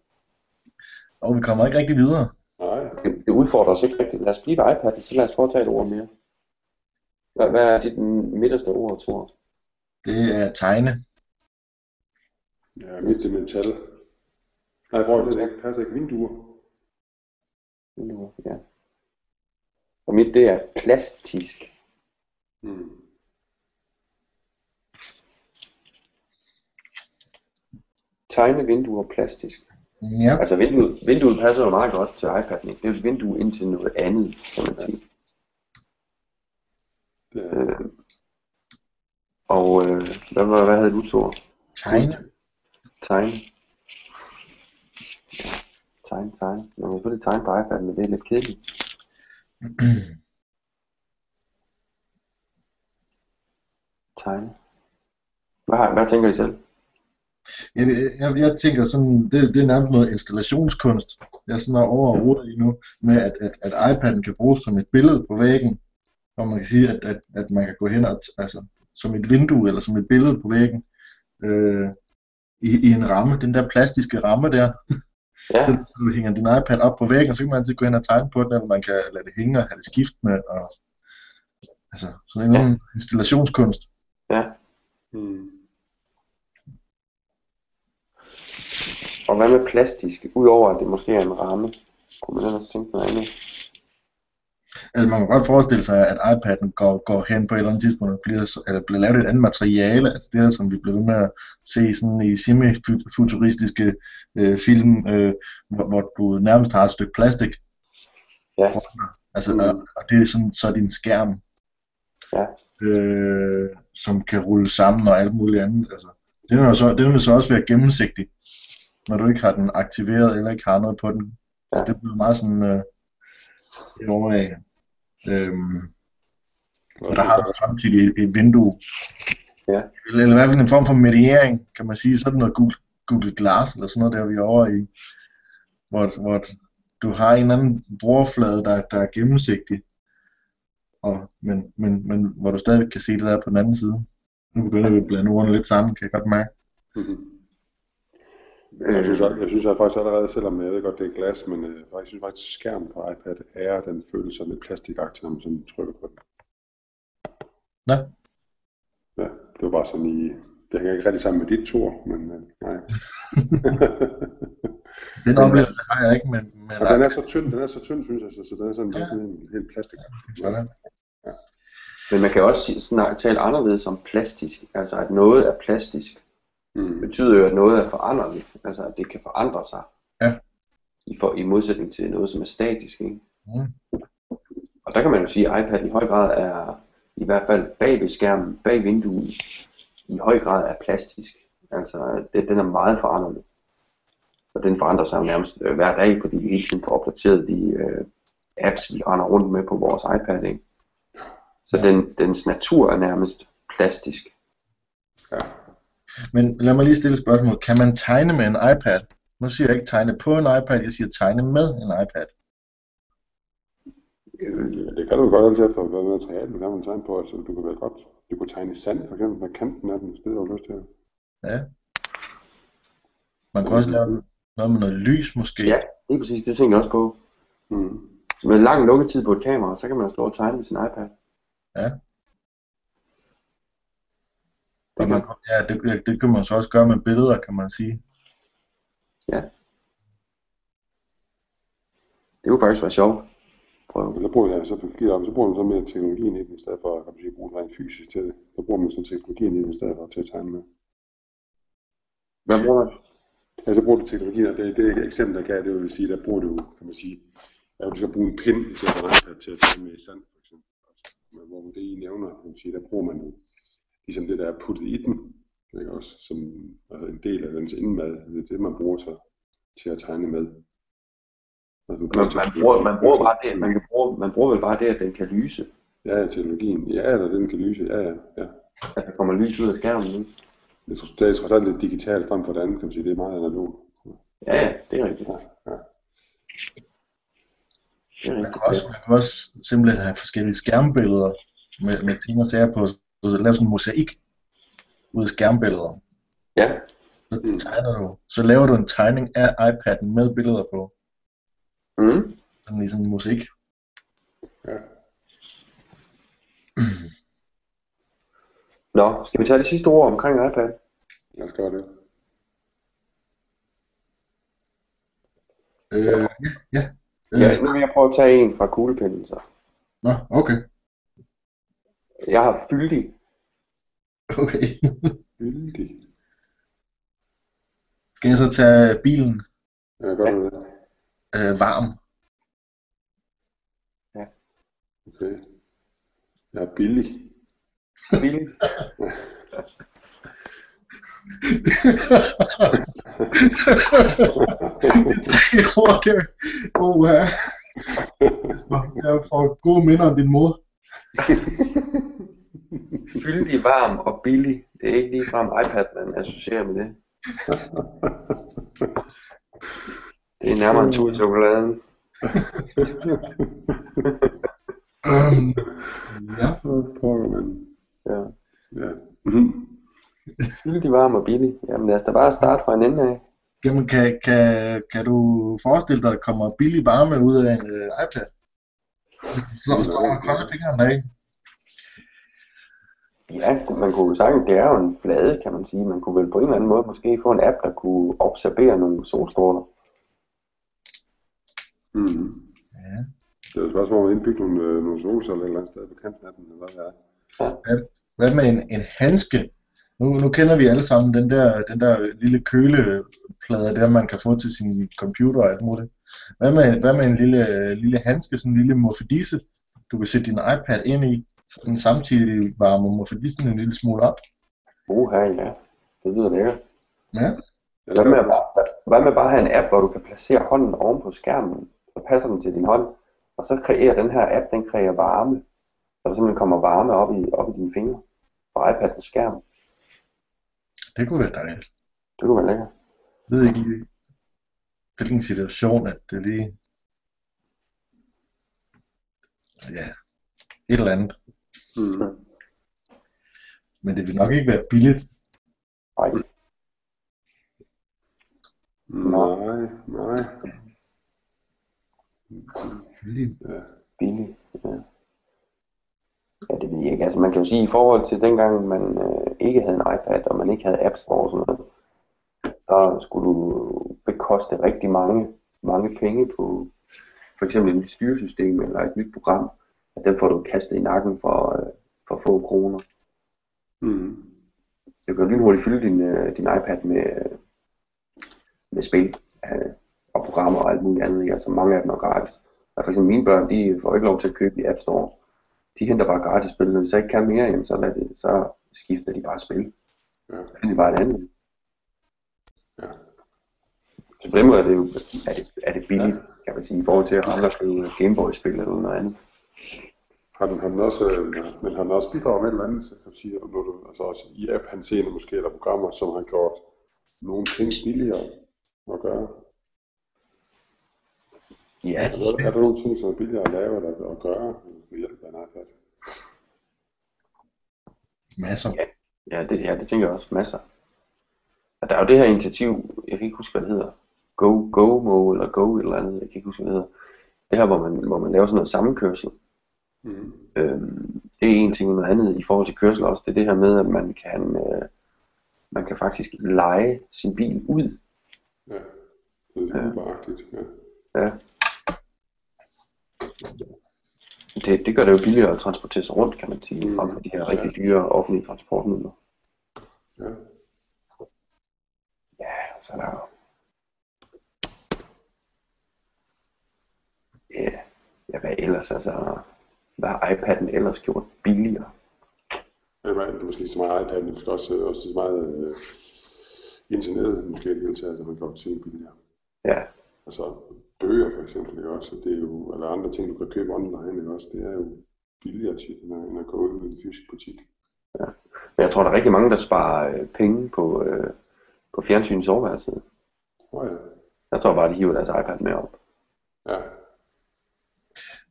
Og vi kommer ikke rigtig videre. Nej. det, det udfordrer os ikke rigtigt. Lad os blive ved iPad, så lad os foretage et ord mere. Hvad, hvad er dit midterste ord, tror Det er tegne. Ja, mest til metal. Nej, hvor det ikke passer ikke vinduer. Vinduer, ja. Mit, det er plastisk. Mm. Tegne vinduer plastisk. Ja. Altså vinduet, vinduet passer jo meget godt til iPad'en. Det er jo et vindue ind til noget andet, kan man sige. Det Øh, og øh, hvad, hvad, hvad havde du så? Tegne. Tegne. Tegne, tegne. Man kan selvfølgelig tegne på iPad'en, men det er lidt kedeligt. [CLEARS THROAT] Tegne. Hvad, har, hvad tænker I selv? Jeg, jeg, jeg tænker sådan, det, det er nærmest noget installationskunst. Jeg er sådan over og i nu, med at, at, at iPad'en kan bruges som et billede på væggen, hvor man kan sige, at, at, at man kan gå hen og, altså, som et vindue, eller som et billede på væggen, øh, i, i en ramme, den der plastiske ramme der, [LAUGHS] Ja, så du hænger din iPad op på væggen, så kan man altid gå hen og tegne på den, eller man kan lade det hænge og have det skift med, og, altså, sådan en Ja. installationskunst. ja. mm. Og hvad med plastisk? Udover at det måske er en ramme, kunne man ellers tænke noget andet? Altså man kan godt forestille sig, at iPad'en går, går hen på et eller andet tidspunkt og bliver, eller bliver lavet et andet materiale, altså det er som vi bliver ved med at se sådan i semi-futuristiske øh, film, øh, hvor, hvor du nærmest har et stykke plastik. Ja. Altså, Mm. og, og det er sådan, så er din skærm, Ja. øh, som kan rulle sammen og alt muligt andet. Altså, er jo så, den vil så også være gennemsigtig, når du ikke har den aktiveret eller ikke har noget på den. Ja. Altså, det bliver meget sådan øh, et overlag. Øhm, og der har du samtidig et, et vindue. Ja. Eller, eller i hvert fald en form for mediering, kan man sige. Sådan noget Google, Google Glass eller sådan noget, der vi er over i. Hvor, hvor du har en anden brugerflade, der, der er gennemsigtig. Og, men, men, men hvor du stadig kan se det der på den anden side. Nu begynder vi at blande ordene lidt sammen, kan jeg godt mærke. Mm-hmm. Jeg synes, jeg, jeg synes jeg faktisk allerede, selvom jeg ved godt, det er glas, men øh, jeg synes faktisk, at skærmen på iPad er, den føles som lidt plastikagtig, når man sådan trykker på den. Nå. Ja, det var bare sådan i, det hænger ikke rigtig sammen med dit tur, men øh, nej. [LAUGHS] [LAUGHS] Den oplevelse har jeg ikke, men, men Og den er så tynd, den er så tynd, synes jeg, så, så den er sådan, Ja. ja. sådan en helt plastik. sådan. Men man kan også sige- snak, tale anderledes om plastisk. Altså at noget er plastisk, Mm. betyder jo, at noget er foranderligt. Altså at det kan forandre sig. Ja. I, for, I modsætning til noget, som er statisk. Ikke? Mm. Og der kan man jo sige, at iPad i høj grad er, i hvert fald bag ved skærmen, bag vinduet, i høj grad er plastisk. Altså det, den er meget foranderlig. Og den forandrer sig nærmest øh, hver dag, fordi vi hele tiden får opdateret de øh, apps, vi render rundt med på vores iPad. Ikke? Så Ja. den, dens natur er nærmest plastisk. Ja. Men lad mig lige stille et spørgsmål. Kan man tegne med en iPad? Nu siger jeg ikke tegne på en iPad, jeg siger tegne med en iPad. Øh, Ja, det kan du godt altid efter, hvad materiale du gerne vil tegne på. Altså, du kan vel godt, du kunne tegne i sand, for eksempel, med kanten af den, hvis det har du lyst til. Ja. Man kan også lave noget med noget lys måske. ja, det er præcis, det tænker jeg også på. Mm. Så med lang lukketid på et kamera, så kan man stå og tegne med sin iPad. Og man, ja, det, det, det kan man så også gøre med billeder, kan man sige. Det kunne faktisk være sjovt. Prøv. Men så bruger jeg så, så bruger man så mere teknologien i den, i stedet for at kan man sige, bruge rent fysisk til det. Så bruger man så teknologien i den, i stedet for til at tegne med. Hvad bruger man? Ja, så bruger du teknologien, og det, det er et eksempel, der kan, det vil sige, der bruger du, kan man sige, at du skal bruge en pind i stedet for en iPad til at tegne med i sand, for eksempel. Men hvor det I nævner, kan man sige, der bruger man jo ligesom det, der er puttet i den, ikke også, som altså en del af dens indmad, det er det, man bruger så til at tegne med. Altså, du Man, man, bruger, man, bruger bare det, man, kan bruge, man bruger vel bare det, at den kan lyse. Ja, teknologien. Ja, eller den kan lyse. Ja, ja, ja. At der kommer lys ud af skærmen. Ikke? Det er, det er trods alt lidt digitalt frem for det andet, kan man sige. Det er meget analogt. Ja, ja, det er rigtigt. Ja, ja. Man kan også, man kan også simpelthen have forskellige skærmbilleder med, med ting og sager på, så du laver sådan en mosaik ud af skærmbilleder. Ja, Så, tegner du, så laver du en tegning af iPad'en med billeder på. mm. Sådan ligesom en musik. ja. Nå, skal vi tage det sidste ord omkring iPad? Lad os gøre det. Øh, ja, ja. Øh, Ja, nu vil jeg prøve at tage en fra kuglepinden så. Nå, okay. Jeg har fyldig. Okay. Vældig. Skal jeg så tage bilen Ja, gør du det? øh, varm? Okay. Jeg er billig. Billig. det tre ord der. Oh, ja. Jeg får gode minder om din mor. [LAUGHS] Fyldig, varm og billig. Det er ikke ligefrem iPad, man associerer med det. Det er nærmere en tur i chokoladen. Um, ja. Ja. Ja. Mhm. Fyldig, varm og billig. Jamen lad os da bare starte fra en ende af. Jamen, kan, kan, kan du forestille dig, at der kommer billig varme ud af en uh, iPad? Så står og kolde fingrene af. Ja, man kunne jo sagtens, det er jo en flade, kan man sige. Man kunne vel på en eller anden måde måske få en app, der kunne observere nogle solstråler. Mhm. Ja. Det er jo et spørgsmål om at indbygge nogle, øh, nogle solceller et eller andet sted på kanten af den, eller hvad det er. Hvad med en, en handske? Nu, nu kender vi alle sammen den der, den der lille køleplade, der man kan få til sin computer og alt muligt. Hvad med, hvad med en lille, lille handske, sådan en lille morfedisse, du kan sætte din iPad ind i, så den samtidig varmer morfedissen en lille smule op? Uha, ja. Det lyder lækkert. Ja. Hvad med, bare, hvad med bare at have en app, hvor du kan placere hånden oven på skærmen, så passer den til din hånd, og så kreerer den her app, den kreerer varme, så der simpelthen kommer varme op i, op i dine fingre fra iPadens skærm. Det kunne være dejligt. Det kunne være lækkert. Jeg ved ikke lige, hvilken situation, at det lige... Ja, et eller andet. Mhm. [LAUGHS] Men det vil nok ikke være billigt. Nej, Nej, nej. billigt. Ja. billigt. Ja. ja, det ved jeg ikke. Altså man kan jo sige, i forhold til dengang man øh, ikke havde en iPad, og man ikke havde App Store og sådan noget, så skulle du bekoste rigtig mange, mange penge på for eksempel et nyt styresystem eller et nyt program. Og den får du kastet i nakken for, øh, for få kroner. Mhm. Du kan lynhurtigt fylde din, øh, din iPad med, øh, med spil øh, og programmer og alt muligt andet. ikke? Altså mange af dem er gratis. Og for eksempel mine børn, de får ikke lov til at købe i App Store. De henter bare gratis spil. Når de så ikke kan mere, jamen, så, det, så skifter de bare spil. Ja. Så finder de bare et andet. Ja. Så på den måde er det jo er det, er det billigt, kan man sige, i forhold til at andre købe Gameboy-spil eller noget andet. Har den, har den også, øh, men har den også bidraget med et eller andet, så kan du sige, når du, altså også i app han ser måske, eller programmer, som har gjort nogle ting billigere at gøre. Ja, Er der, er der nogle ting, som er billigere at lave eller at gøre ved hjælp af en iPad? Masser. Ja, det, ja, det tænker jeg også. Masser. Og der er jo det her initiativ, jeg kan ikke huske, hvad det hedder. Go, GoMo eller Go et eller andet, jeg kan ikke huske, hvad det hedder. Det her, hvor man, hvor man laver sådan noget sammenkørsel. Mm. Øhm, det er en ting, noget andet i forhold til kørsel også. Det er det her med, at man kan, øh, man kan faktisk lege sin bil ud. Ja, det er uberagtigt. Ja. Ja. Det, det gør det jo billigere at transportere sig rundt, kan man sige, Mm. frem for de her rigtig dyre offentlige transportmidler. Ja. Ja, så er der jo... Ja, ja, hvad ellers, altså... Hvad har iPad'en ellers gjort billigere? Ja, men det er måske så meget iPad, men måske også, også så meget øh, internettet måske i det hele taget, så man kan godt ting billigere. Ja, Altså bøger for eksempel, ikke også? Det er jo, eller andre ting, du kan købe online, ikke også? Det er jo billigere tit, end at, gå ud i en fysisk butik. men jeg tror, der er rigtig mange, der sparer øh, penge på, øh, på fjernsyn i soveværelset. Åh oh, ja. Jeg tror bare, de hiver deres iPad med op. Ja.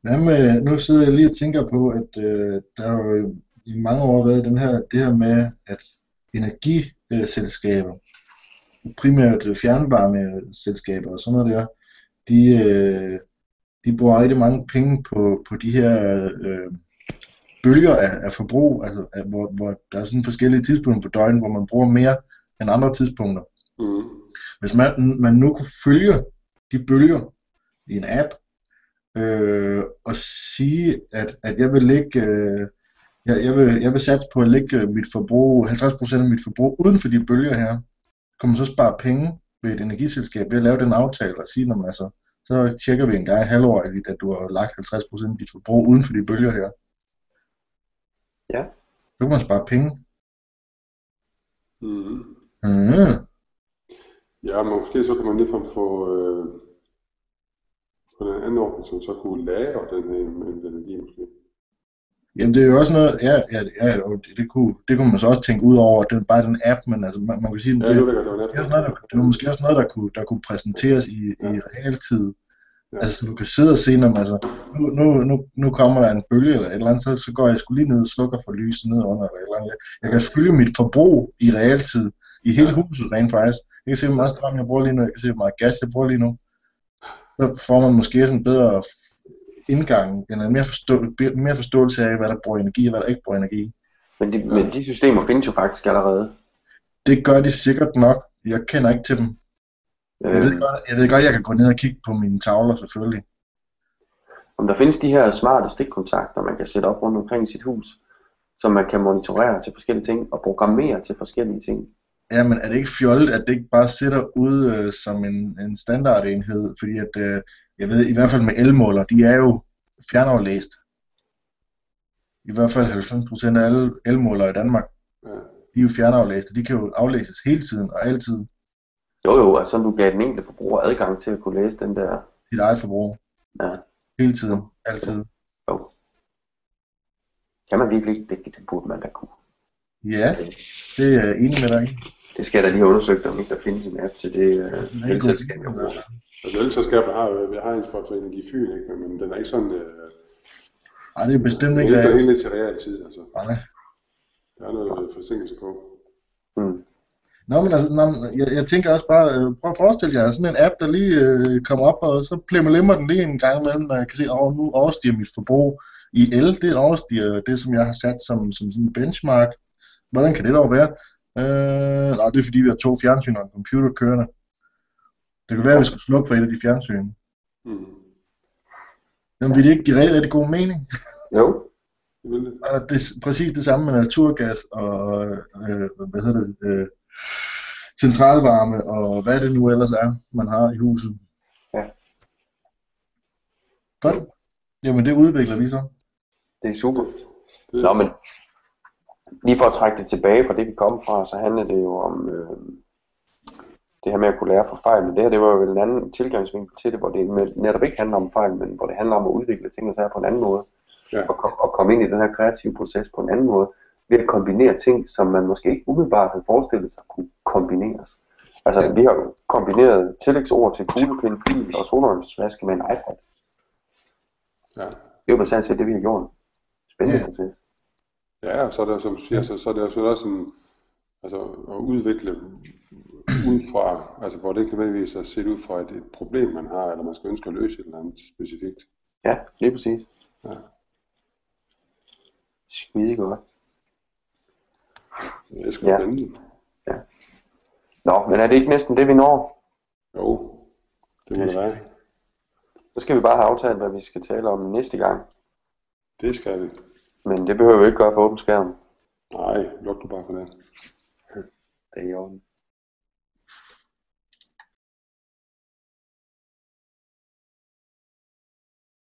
Hvad med, nu sidder jeg lige og tænker på, at øh, der har jo i mange år været den her, det her med, at energiselskaber, primært fjernvarmeselskaber og sådan noget der, de, øh, de bruger rigtig mange penge på, på de her øh, bølger af, af forbrug, altså af, hvor, hvor der er sådan forskellige tidspunkter på døgnet, hvor man bruger mere end andre tidspunkter. Mm. Hvis man, man nu kunne følge de bølger i en app, øh, og sige, at, at jeg vil lægge, øh, jeg, jeg, vil, jeg vil satse på at lægge mit forbrug, 50% af mit forbrug uden for de bølger her, kan man så spare penge ved et energiselskab ved at lave den aftale og sige, når altså, så tjekker vi en gang halvårigt, at du har lagt 50% af dit forbrug uden for de bølger her. Ja. Så kan man spare penge. Mm. Mm. Ja, men måske så kan man ligefrem få, øh, få den anden ordning, som så kunne lagre den her energi måske. Jamen det er jo også noget, ja, ja, ja det, kunne, det kunne man så også tænke ud over, det er bare den app, men altså man, man kan sige, Ja, det, det var det, er net. noget, der, det var måske også noget, der kunne, der kunne præsenteres i, i realtid. Ja. Altså du kan sidde og se, når man, altså, nu, nu, nu, nu kommer der en bølge eller et eller andet, så, så går jeg sgu lige ned og slukker for lyset ned under eller et eller andet. Jeg kan følge mit forbrug i realtid, i hele huset rent faktisk. Jeg kan se, hvor meget strøm jeg bruger lige nu, jeg kan se, hvor meget gas jeg bruger lige nu. Så får man måske sådan en bedre indgang, eller en mere, forstå, mere forståelse af, hvad der bruger energi og hvad der ikke bruger energi. Men de, men de systemer findes jo faktisk allerede. Det gør de sikkert nok. Jeg kender ikke til dem. Jeg ved, Øh, godt, jeg ved godt, jeg kan gå ned og kigge på mine tavler selvfølgelig. om der findes de her smarte stikkontakter, man kan sætte op rundt omkring i sit hus, som man kan monitorere til forskellige ting og programmere til forskellige ting. Ja, men er det ikke fjollet, at det ikke bare sidder ude øh, som en, en standardenhed? Fordi at, øh, jeg ved, i hvert fald med elmåler, de er jo fjernaflæst. I hvert fald 90% af alle elmålere i Danmark, Ja. de er jo fjernaflæste. De kan jo aflæses hele tiden og altid. Jo jo, altså du gav den enkelte forbruger adgang til at kunne læse den der. Dit eget forbrug. Ja. Hele tiden. Altid. Jo. Kan man virkelig ikke? Det, det burde man da kunne. Ja, det er jeg enig med dig. Det skal jeg da lige have undersøgt, om ikke der findes en app til det øh, elselskab, jeg bruger. Altså elselskabet har jo, vi har en for Energi Fyn, ikke? Men, den er ikke sådan, øh, Nej, det er bestemt den er ikke ikke rigtigt. helt til realtid, altså. Nej. Der er noget forsinkelse på. Mm. Nå, men altså, nå, jeg, jeg tænker også bare, øh, prøv at forestille jer sådan en app, der lige øh, kommer op, og så plimmer den lige en gang imellem, når jeg kan se, at nu overstiger mit forbrug i el, det overstiger det, som jeg har sat som, som sådan en benchmark. Hvordan kan det dog være? Øh, nej, det er fordi, vi har to fjernsyn og en computer kørende. Det kan være, at vi skulle slukke for et af de fjernsyn. Mm. Jamen, vil det ikke give rigtig, rigtig god mening? Jo, Det vil det. Og det er præcis det samme med naturgas og, øh, hvad hedder det, øh, centralvarme og hvad det nu ellers er, man har i huset. Ja. Godt. Jamen det udvikler vi så. det er super. det Nå, men lige for at trække det tilbage fra det, vi kom fra, så handler det jo om øh, det her med at kunne lære fra fejl. Men det her, det var jo en anden tilgangsvinkel til det, hvor det netop ikke handler om fejl, men hvor det handler om at udvikle ting og sager på en anden måde. Ja. Og, kom, og komme ind i den her kreative proces på en anden måde, ved at kombinere ting, som man måske ikke umiddelbart havde forestillet sig kunne kombineres. Altså, vi har jo kombineret tillægsord til kuglepind, bil og solvandsvaske med en iPad. Ja. Det er jo basalt set det, vi har gjort. Spændende Ja. proces. Ja, og så er der, som du siger, så, så er det jo også en, altså at udvikle ud fra, altså hvor det ikke nødvendigvis er set ud fra et, et problem, man har, eller man skal ønske at løse et eller andet specifikt. Ja, lige præcis. Ja. Skide godt. Det er sgu Ja. spændende. Nå, men er det ikke næsten det, vi når? Jo, det må det være. Så skal vi bare have aftalt, hvad vi skal tale om næste gang. Det skal vi. Men det behøver vi ikke gøre på åben skærm. Nej, luk du bare for det. Det er i orden.